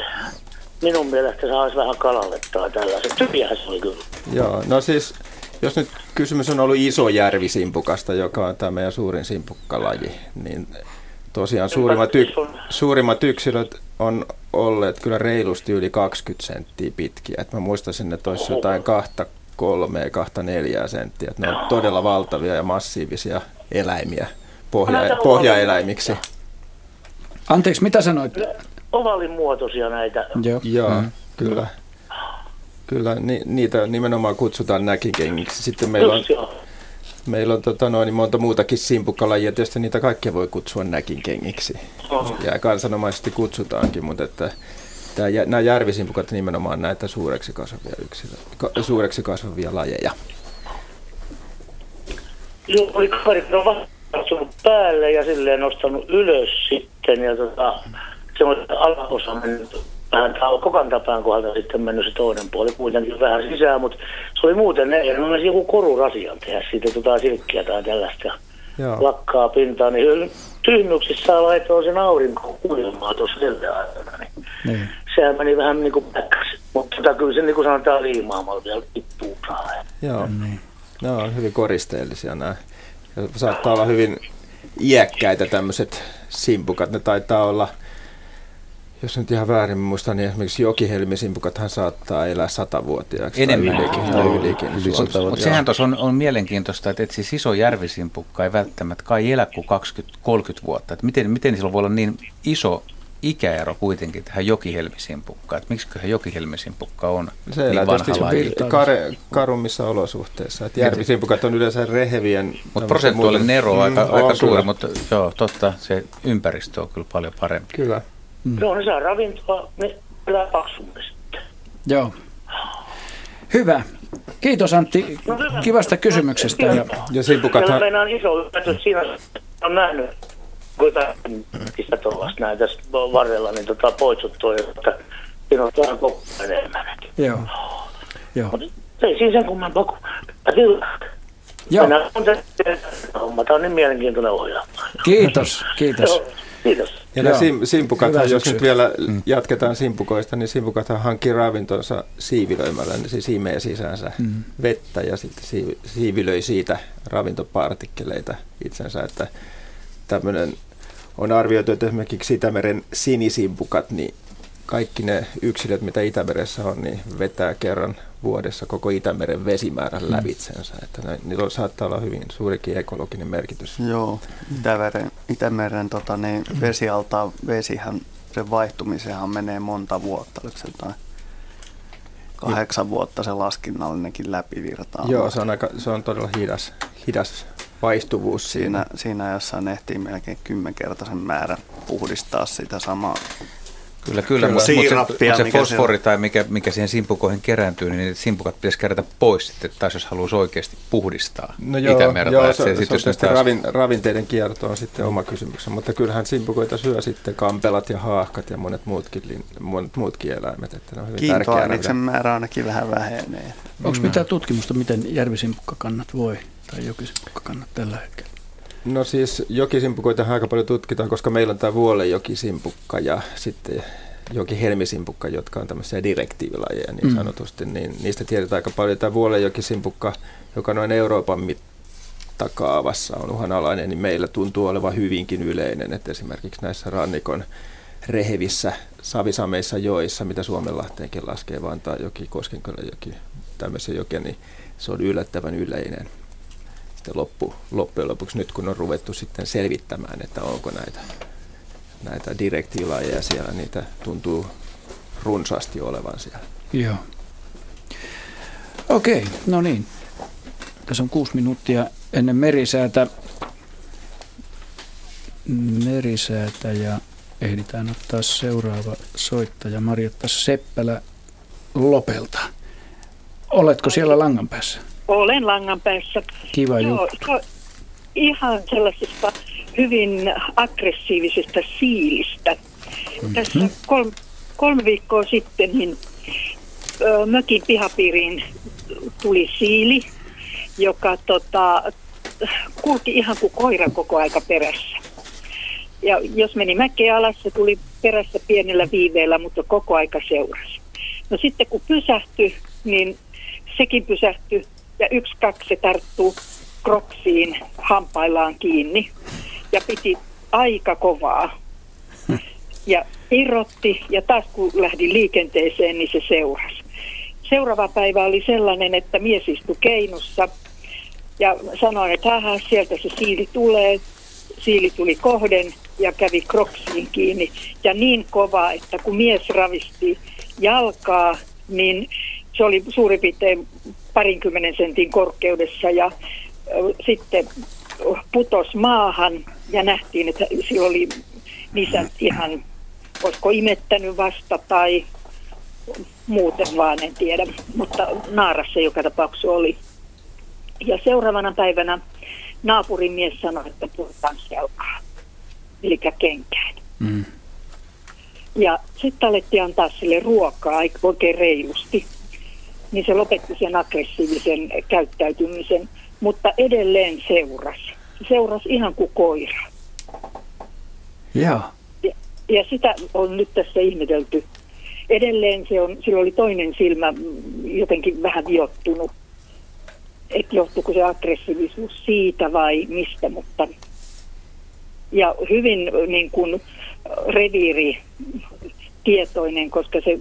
minun mielestä saisi vähän kalalle tai tällaiset. Tyhjähän se oli kyllä. Joo, no siis jos nyt kysymys on ollut iso järvisimpukasta, joka on tämä meidän suurin simpukkalaji, niin tosiaan suurimmat, y- suurimmat yksilöt on olleet kyllä reilusti yli 20 senttiä pitkiä. Et mä muistaisin, että olisi jotain kahta kolmea, kahta neljää senttiä. Et ne on todella valtavia ja massiivisia eläimiä pohja- pohjaeläimiksi. Anteeksi, mitä sanoit? Ovalin muotoisia näitä. Joo, Joo mm. kyllä. Kyllä, ni, niitä nimenomaan kutsutaan näkikengiksi. Sitten meillä on. Meillä on tota noin, monta muutakin simpukkalajia. Tietysti niitä kaikkia voi kutsua näkinkengiksi. Oho. Ja kansanomaisesti kutsutaankin, mutta että tämä, nämä järvisimpukat nimenomaan näitä suureksi kasvavia, yksilö, ka, suureksi kasvavia lajeja. Joo, oli kaverit on päälle ja silleen nostanut ylös sitten ja tota, semmoinen alaosa mennyt vähän kokan tapaan kohdalta sitten mennyt se toinen puoli kuitenkin vähän sisään, mutta se oli muuten ne, ja mä joku korurasian tehdä siitä tota silkkiä tai tällaista Joo. lakkaa pintaan, niin tyhmyksissä laitoin sen aurinko kuilumaan tuossa sille aikana, niin Niin. sehän meni vähän niin kuin päkkäsi, mutta tota, kyllä se niin kuin sanotaan liimaamalla vielä tippuu saa. Joo. Ne on hyvin koristeellisia nämä. Ja saattaa olla hyvin iäkkäitä tämmöiset simpukat. Ne taitaa olla, jos nyt ihan väärin muistan, niin esimerkiksi jokihelmisimpukathan saattaa elää satavuotiaaksi Enemmän. tai ylikin. Tai ylikin Yli Mutta sehän tuossa on, on mielenkiintoista, että, että siis iso järvisimpukka ei välttämättä kai elä kuin 20-30 vuotta. Että miten, miten sillä voi olla niin iso ikäero kuitenkin tähän jokihelmisimpukkaan? Että miksiköhän jokihelmisimpukka on Se niin elää vanha tietysti laji? kare, karummissa olosuhteissa. Et järvisimpukat on yleensä rehevien. Mutta prosentuaalinen ero on aika, Mm, aika suuri, kyllä. mutta joo, totta, se ympäristö on kyllä paljon parempi. Kyllä. Mm. Joo, ne saa ravintoa, ne elää paksummin sitten. Joo. Hyvä. Kiitos Antti No hyvä. kivasta kysymyksestä. Ja, Ja Siellä simpukathan, meinaan iso yllätys siinä, on nähnyt jotain mistä tuollaista näin tässä varrella, niin tota poitsut toi, että siinä on vähän koko enemmän. joo. Joo. Mutta ei siinä sen kummempaa kuin kyllä. Joo. Mennään on se homma. Tämä on niin mielenkiintoinen ohjelma. Kiitos, kiitos. Joo, kiitos. ja Joo. sim, simpukathan, Hyvä jos nyt vielä jatketaan simpukoista, niin simpukathan hankkii ravintonsa siivilöimällä. Ne siis imee sisäänsä Mm. vettä ja sitten siivi- siivilöi siitä ravintopartikkeleita itsensä. Että tämmöinen on arvioitu, että esimerkiksi Itämeren sinisimpukat, niin kaikki ne yksilöt, mitä Itämeressä on, niin vetää kerran vuodessa koko Itämeren vesimäärän lävitsensä. Että ne, niillä on, saattaa olla hyvin suurikin ekologinen merkitys. Joo, Itämeren, Itämeren tota, niin vesialtaan vesihän, sen vaihtumiseenhan menee monta vuotta, oliko se jotain kahdeksan vuotta se laskinnallinenkin läpivirtaa. Joo, se on, aika, se on todella hidas, hidas vaihtuvuus siinä. siinä, siinä jossain ehtii melkein kymmenkertaisen määrän puhdistaa sitä samaa, Kyllä, kyllä, mutta se, se fosfori tai mikä, mikä siihen simpukoihin kerääntyy, niin ne simpukat pitäisi kerätä pois sitten, taas jos haluaisi oikeasti puhdistaa no joo, Itämerta. Joo, se, se, se, se on taas... ravin, ravinteiden kierto on sitten oma kysymys, mutta kyllähän simpukoita syö sitten kampelat ja haahkat ja monet muutkin, monet muutkin eläimet, että ne on hyvin Kiintoaineksen määrä ainakin vähän vähenee. Onko mm. mitään tutkimusta, miten järvisimpukkakannat voi tai jokisimpukakannat tällä hetkellä? No siis jokisimpukoita aika paljon tutkitaan, koska meillä on tämä vuolejokisimpukka ja sitten joki helmisimpukka, jotka on tämmöisiä direktiivilajeja niin mm. sanotusti, niin niistä tiedetään aika paljon. Tämä vuolejokisimpukka, joka noin Euroopan mittakaavassa on uhanalainen, niin meillä tuntuu olevan hyvinkin yleinen, että esimerkiksi näissä rannikon rehevissä savisameissa joissa, mitä Suomenlahteenkin laskee, vaan tämä joki, Koskenkylän joki, tämmöisiä jokia, niin se on yllättävän yleinen sitten loppu, loppujen lopuksi nyt kun on ruvettu sitten selvittämään, että onko näitä, näitä direktiilajeja siellä, niitä tuntuu runsaasti olevan siellä. Joo. Okei, no niin. Tässä on kuusi minuuttia ennen merisäätä. Merisäätä ja ehditään ottaa seuraava soittaja Marjatta Seppälä Lopelta. Oletko siellä langan päässä? Olen langan päässä. Kiva Joo, ihan sellaisesta hyvin aggressiivisesta siilistä. Mm-hmm. Tässä kolme, kolme viikkoa sitten niin ö, mökin pihapiiriin tuli siili, joka tota, kulki ihan kuin koira koko aika perässä. Ja jos meni mäkeä alas, se tuli perässä pienellä viiveellä, mutta koko aika seurasi. No sitten kun pysähtyi, niin sekin pysähtyi ja yksi kaksi tarttuu kroksiin hampaillaan kiinni ja piti aika kovaa. Ja irrotti ja taas kun lähdin liikenteeseen, niin se seurasi. Seuraava päivä oli sellainen, että mies istui keinussa ja sanoin, että hähä, sieltä se siili tulee. Siili tuli kohden ja kävi kroksiin kiinni. Ja niin kova, että kun mies ravisti jalkaa, niin se oli suurin piirtein parinkymmenen sentin korkeudessa ja sitten putos maahan ja nähtiin, että sillä oli niissä ihan, olisiko imettänyt vasta tai muuten vaan, en tiedä, mutta naarassa joka tapauksessa oli. Ja seuraavana päivänä naapurin mies sanoi, että puhutaan selkaa, eli kenkään. Mm. Ja sitten alettiin antaa sille ruokaa oikein reilusti niin se lopetti sen aggressiivisen käyttäytymisen, mutta edelleen seurasi. Se seurasi ihan kuin koira. Joo. Ja, ja sitä on nyt tässä ihmetelty. Edelleen se on, sillä oli toinen silmä jotenkin vähän viottunut. Että johtuuko se aggressiivisuus siitä vai mistä, mutta ja hyvin niin kuin reviiri tietoinen, koska se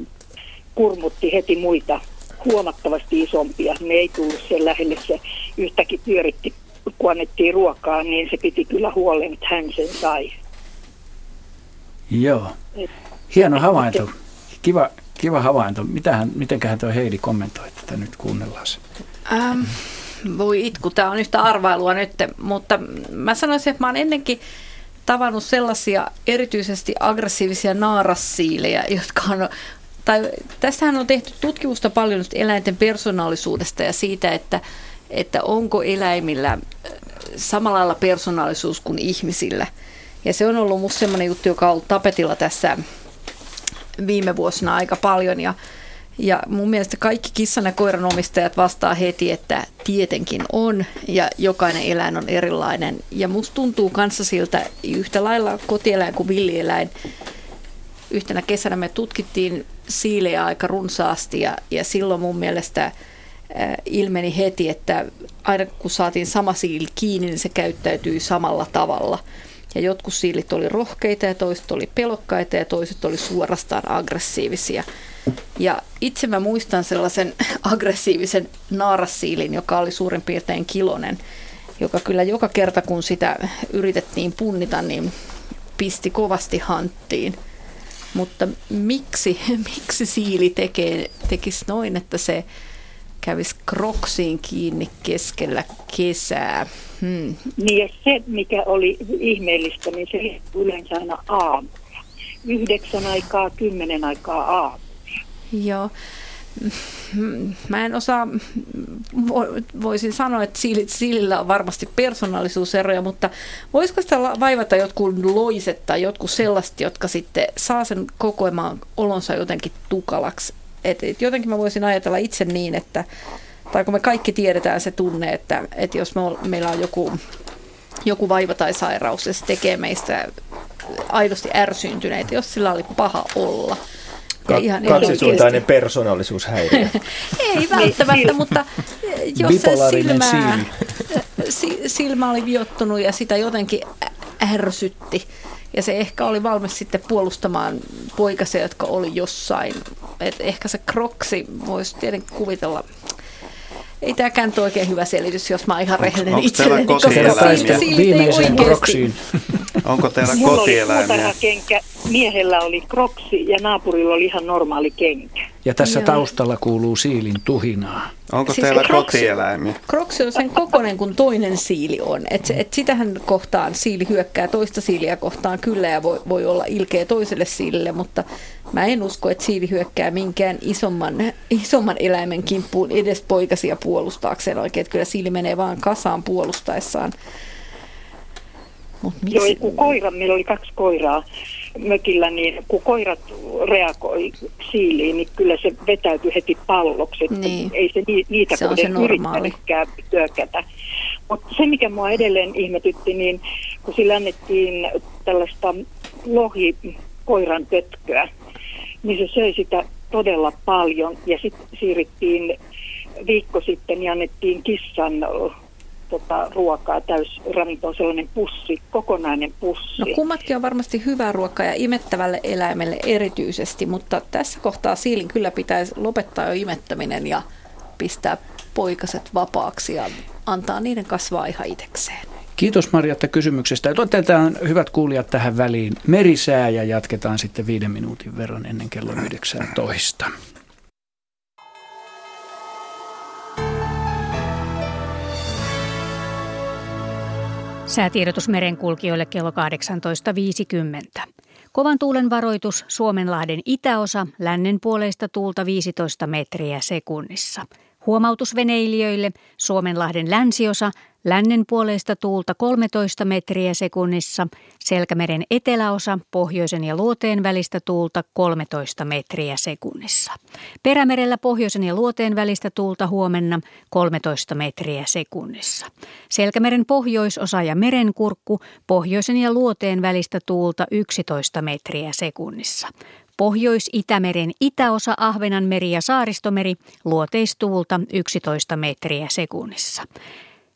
kurmutti heti muita huomattavasti isompia. Ne ei tullut sen lähelle, se yhtäkin pyöritti, kun annettiin ruokaa, niin se piti kyllä huolen, että hän sen sai. Joo. Hieno havainto. Kiva, kiva havainto. Mitähän, mitenköhän tuo Heidi kommentoi tätä nyt kuunnellaan se? Ähm, voi itku, tämä on yhtä arvailua nyt, mutta mä sanoisin, että mä oon ennenkin tavannut sellaisia erityisesti aggressiivisia naarassiilejä, jotka on tai tässähän on tehty tutkimusta paljon eläinten persoonallisuudesta ja siitä, että, että onko eläimillä samalla lailla persoonallisuus kuin ihmisillä. Ja se on ollut musta semmoinen juttu, joka on ollut tapetilla tässä viime vuosina aika paljon. Ja, ja mun mielestä kaikki kissan ja koiran omistajat vastaa heti, että tietenkin on ja jokainen eläin on erilainen. Ja musta tuntuu kanssa siltä yhtä lailla kotieläin kuin villieläin, yhtenä kesänä me tutkittiin siilejä aika runsaasti ja, ja silloin mun mielestä ilmeni heti, että aina kun saatiin sama siili kiinni, niin se käyttäytyi samalla tavalla. Ja jotkut siilit oli rohkeita ja toiset oli pelokkaita ja toiset oli suorastaan aggressiivisia. Ja itse mä muistan sellaisen aggressiivisen naarassiilin, joka oli suurin piirtein kilonen, joka kyllä joka kerta kun sitä yritettiin punnita, niin pisti kovasti hanttiin. Mutta miksi, miksi siili tekee, tekisi noin, että se kävisi kroksiin kiinni keskellä kesää? Hmm. Niin ja se, mikä oli ihmeellistä, niin se yleensä aina aamulla. yhdeksän aikaa, kymmenen aikaa aamu. Joo. Mä en osaa, voisin sanoa, että siilillä on varmasti persoonallisuuseroja, mutta voisiko sitä vaivata jotkut loiset tai jotkut sellaiset, jotka sitten saa sen kokoamaan olonsa jotenkin tukalaksi? Et, jotenkin mä voisin ajatella itse niin, että, tai kun me kaikki tiedetään se tunne, että, että jos me, meillä on joku, joku vaiva tai sairaus ja se tekee meistä aidosti ärsyyntyneitä, jos sillä oli paha olla – Ka- ihan kaksisuuntainen persoonallisuushäiriö. Ei välttämättä, mutta jos se silmää, silmä oli viottunut ja sitä jotenkin ärsytti, ja se ehkä oli valmis sitten puolustamaan poikasia, jotka oli jossain. Et ehkä se kroksi voisi tietenkin kuvitella ei tämäkään nyt oikein hyvä selitys, jos mä oon ihan rehellinen itselleni, koska viimeiseen kroksiin. Onko teillä kotieläimiä? kenkä. Miehellä oli kroksi ja naapurilla oli ihan normaali kenkä. Ja tässä Joo. taustalla kuuluu siilin tuhinaa. Onko siis teillä kroksi, kotieläimiä? Kroksi on sen kokoinen kuin toinen siili on. Et, se, et sitähän kohtaan siili hyökkää toista siiliä kohtaan kyllä ja voi, voi olla ilkeä toiselle siilille, mutta mä en usko, että siili hyökkää minkään isomman, isomman eläimen kimppuun edes poikasia puolustaakseen oikein. Että kyllä siili menee vaan kasaan puolustaessaan. Mut miksi? Joo, koira, meillä oli kaksi koiraa mökillä, niin kun koirat reagoi siiliin, niin kyllä se vetäytyy heti palloksi. Niin. Ei se niitä se kohden yrittänytkään työkätä. Mutta se, mikä mua edelleen ihmetytti, niin kun sillä annettiin tällaista lohikoiran tötköä, niin se söi sitä todella paljon. Ja sitten siirryttiin viikko sitten ja annettiin kissan tota, ruokaa, täysravinto on sellainen pussi, kokonainen pussi. No kummatkin on varmasti hyvää ruokaa ja imettävälle eläimelle erityisesti, mutta tässä kohtaa siilin kyllä pitäisi lopettaa jo imettäminen ja pistää poikaset vapaaksi ja antaa niiden kasvaa ihan itsekseen. Kiitos Marjatta kysymyksestä. Otetaan hyvät kuulijat tähän väliin merisää ja jatketaan sitten viiden minuutin verran ennen kello 19. Säätiedotus merenkulkijoille kello 18.50. Kovan tuulen varoitus Suomenlahden itäosa, lännen puoleista tuulta 15 metriä sekunnissa. Huomautus veneilijöille Suomenlahden länsiosa, lännen puoleista tuulta 13 metriä sekunnissa, Selkämeren eteläosa, pohjoisen ja luoteen välistä tuulta 13 metriä sekunnissa. Perämerellä pohjoisen ja luoteen välistä tuulta huomenna 13 metriä sekunnissa. Selkämeren pohjoisosa ja merenkurkku, pohjoisen ja luoteen välistä tuulta 11 metriä sekunnissa. Pohjois-Itämeren itäosa Ahvenanmeri ja Saaristomeri luoteistuulta 11 metriä sekunnissa.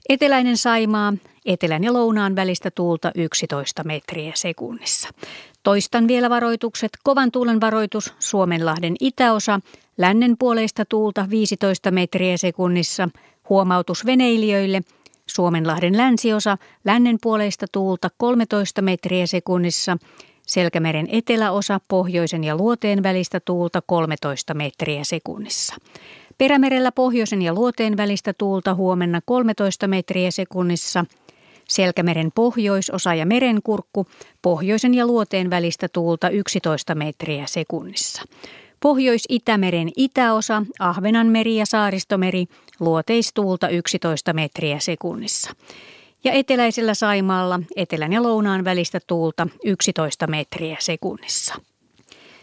Eteläinen Saimaa, etelän ja lounaan välistä tuulta 11 metriä sekunnissa. Toistan vielä varoitukset. Kovan tuulen varoitus Suomenlahden itäosa, lännen puoleista tuulta 15 metriä sekunnissa. Huomautus veneilijöille – Suomenlahden länsiosa, lännen puoleista tuulta 13 metriä sekunnissa, Selkämeren eteläosa, pohjoisen ja luoteen välistä tuulta 13 metriä sekunnissa. Perämerellä pohjoisen ja luoteen välistä tuulta huomenna 13 metriä sekunnissa. Selkämeren pohjoisosa ja merenkurkku, pohjoisen ja luoteen välistä tuulta 11 metriä sekunnissa. Pohjois-Itämeren itäosa, Ahvenanmeri ja Saaristomeri, luoteistuulta 11 metriä sekunnissa. Ja eteläisellä Saimaalla etelän ja lounaan välistä tuulta 11 metriä sekunnissa.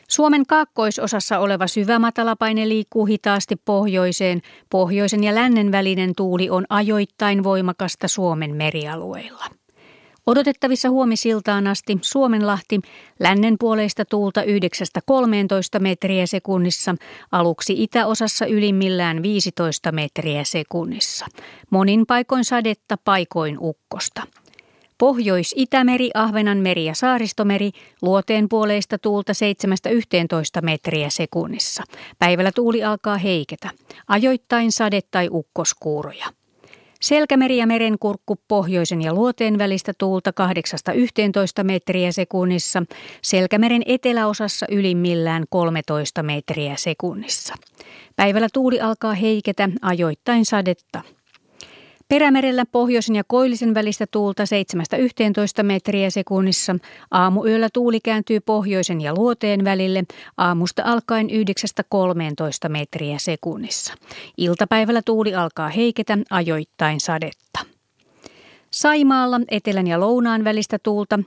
Suomen kaakkoisosassa oleva syvä matalapaine liikkuu hitaasti pohjoiseen. Pohjoisen ja lännen välinen tuuli on ajoittain voimakasta Suomen merialueilla. Odotettavissa huomisiltaan asti Suomenlahti lännen puoleista tuulta 9-13 metriä sekunnissa, aluksi itäosassa ylimmillään 15 metriä sekunnissa. Monin paikoin sadetta, paikoin ukkosta. Pohjois-Itämeri, Ahvenanmeri ja Saaristomeri luoteen puoleista tuulta 7-11 metriä sekunnissa. Päivällä tuuli alkaa heiketä. Ajoittain sade- tai ukkoskuuroja. Selkämeri ja merenkurkku pohjoisen ja luoteen välistä tuulta 8-11 metriä sekunnissa, Selkämeren eteläosassa ylimmillään 13 metriä sekunnissa. Päivällä tuuli alkaa heiketä, ajoittain sadetta. Perämerellä pohjoisen ja koillisen välistä tuulta 7-11 metriä sekunnissa. Aamuyöllä tuuli kääntyy pohjoisen ja luoteen välille aamusta alkaen 9-13 metriä sekunnissa. Iltapäivällä tuuli alkaa heiketä ajoittain sadetta. Saimaalla etelän ja lounaan välistä tuulta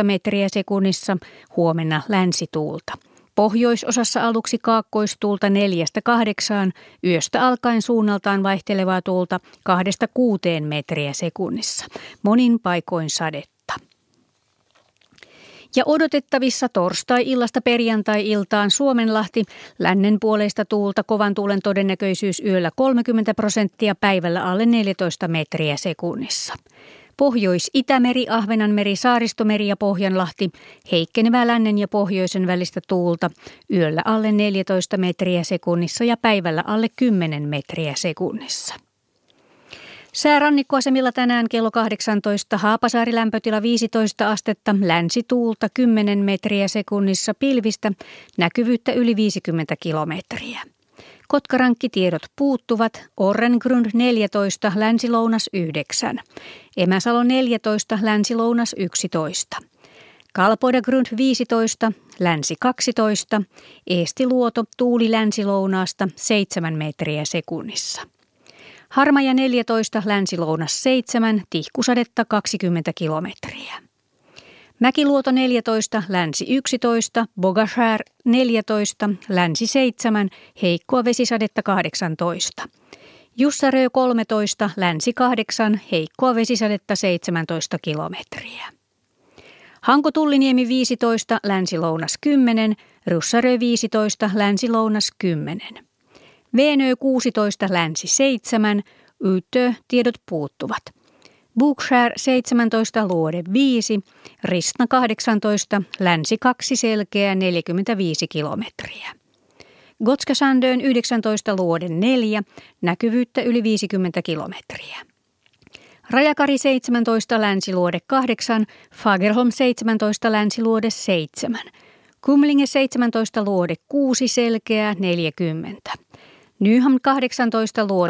7-11 metriä sekunnissa, huomenna länsituulta. Pohjoisosassa aluksi kaakkoistuulta neljästä kahdeksaan, yöstä alkaen suunnaltaan vaihtelevaa tuulta kahdesta kuuteen metriä sekunnissa. Monin paikoin sadetta. Ja odotettavissa torstai-illasta perjantai-iltaan Suomenlahti, lännen puoleista tuulta kovan tuulen todennäköisyys yöllä 30 prosenttia, päivällä alle 14 metriä sekunnissa. Pohjois-Itämeri, Ahvenanmeri, Saaristomeri ja Pohjanlahti, heikkenevää lännen ja pohjoisen välistä tuulta, yöllä alle 14 metriä sekunnissa ja päivällä alle 10 metriä sekunnissa. Säärannikkoasemilla tänään kello 18, Haapasaari lämpötila 15 astetta, länsituulta 10 metriä sekunnissa pilvistä, näkyvyyttä yli 50 kilometriä. Kotkarankkitiedot puuttuvat, Orrengrund 14, Länsi-Lounas 9, Emäsalo 14, Länsi-Lounas 11. Kalpoidagrund 15, Länsi 12, Eestiluoto tuuli länsi-lounaasta 7 metriä sekunnissa. Harmaja 14, länsi-lounas 7, tihkusadetta 20 kilometriä. Mäkiluoto 14, länsi 11, Bogashär 14, länsi 7, heikkoa vesisadetta 18. Jussarö 13, länsi 8, heikkoa vesisadetta 17 kilometriä. Hanko Tulliniemi 15, länsi-lounas 10, Russarö 15, länsi-lounas 10. Venö 16, länsi 7, Ytö tiedot puuttuvat. Bookshare 17, luode 5, Ristna 18, länsi 2 selkeä 45 kilometriä. Gotskasandön 19, luode 4, näkyvyyttä yli 50 kilometriä. Rajakari 17, länsiluode 8, Fagerholm 17, länsiluode 7. Kumlinge 17, luode 6, selkeä 40. Nyham 18, luode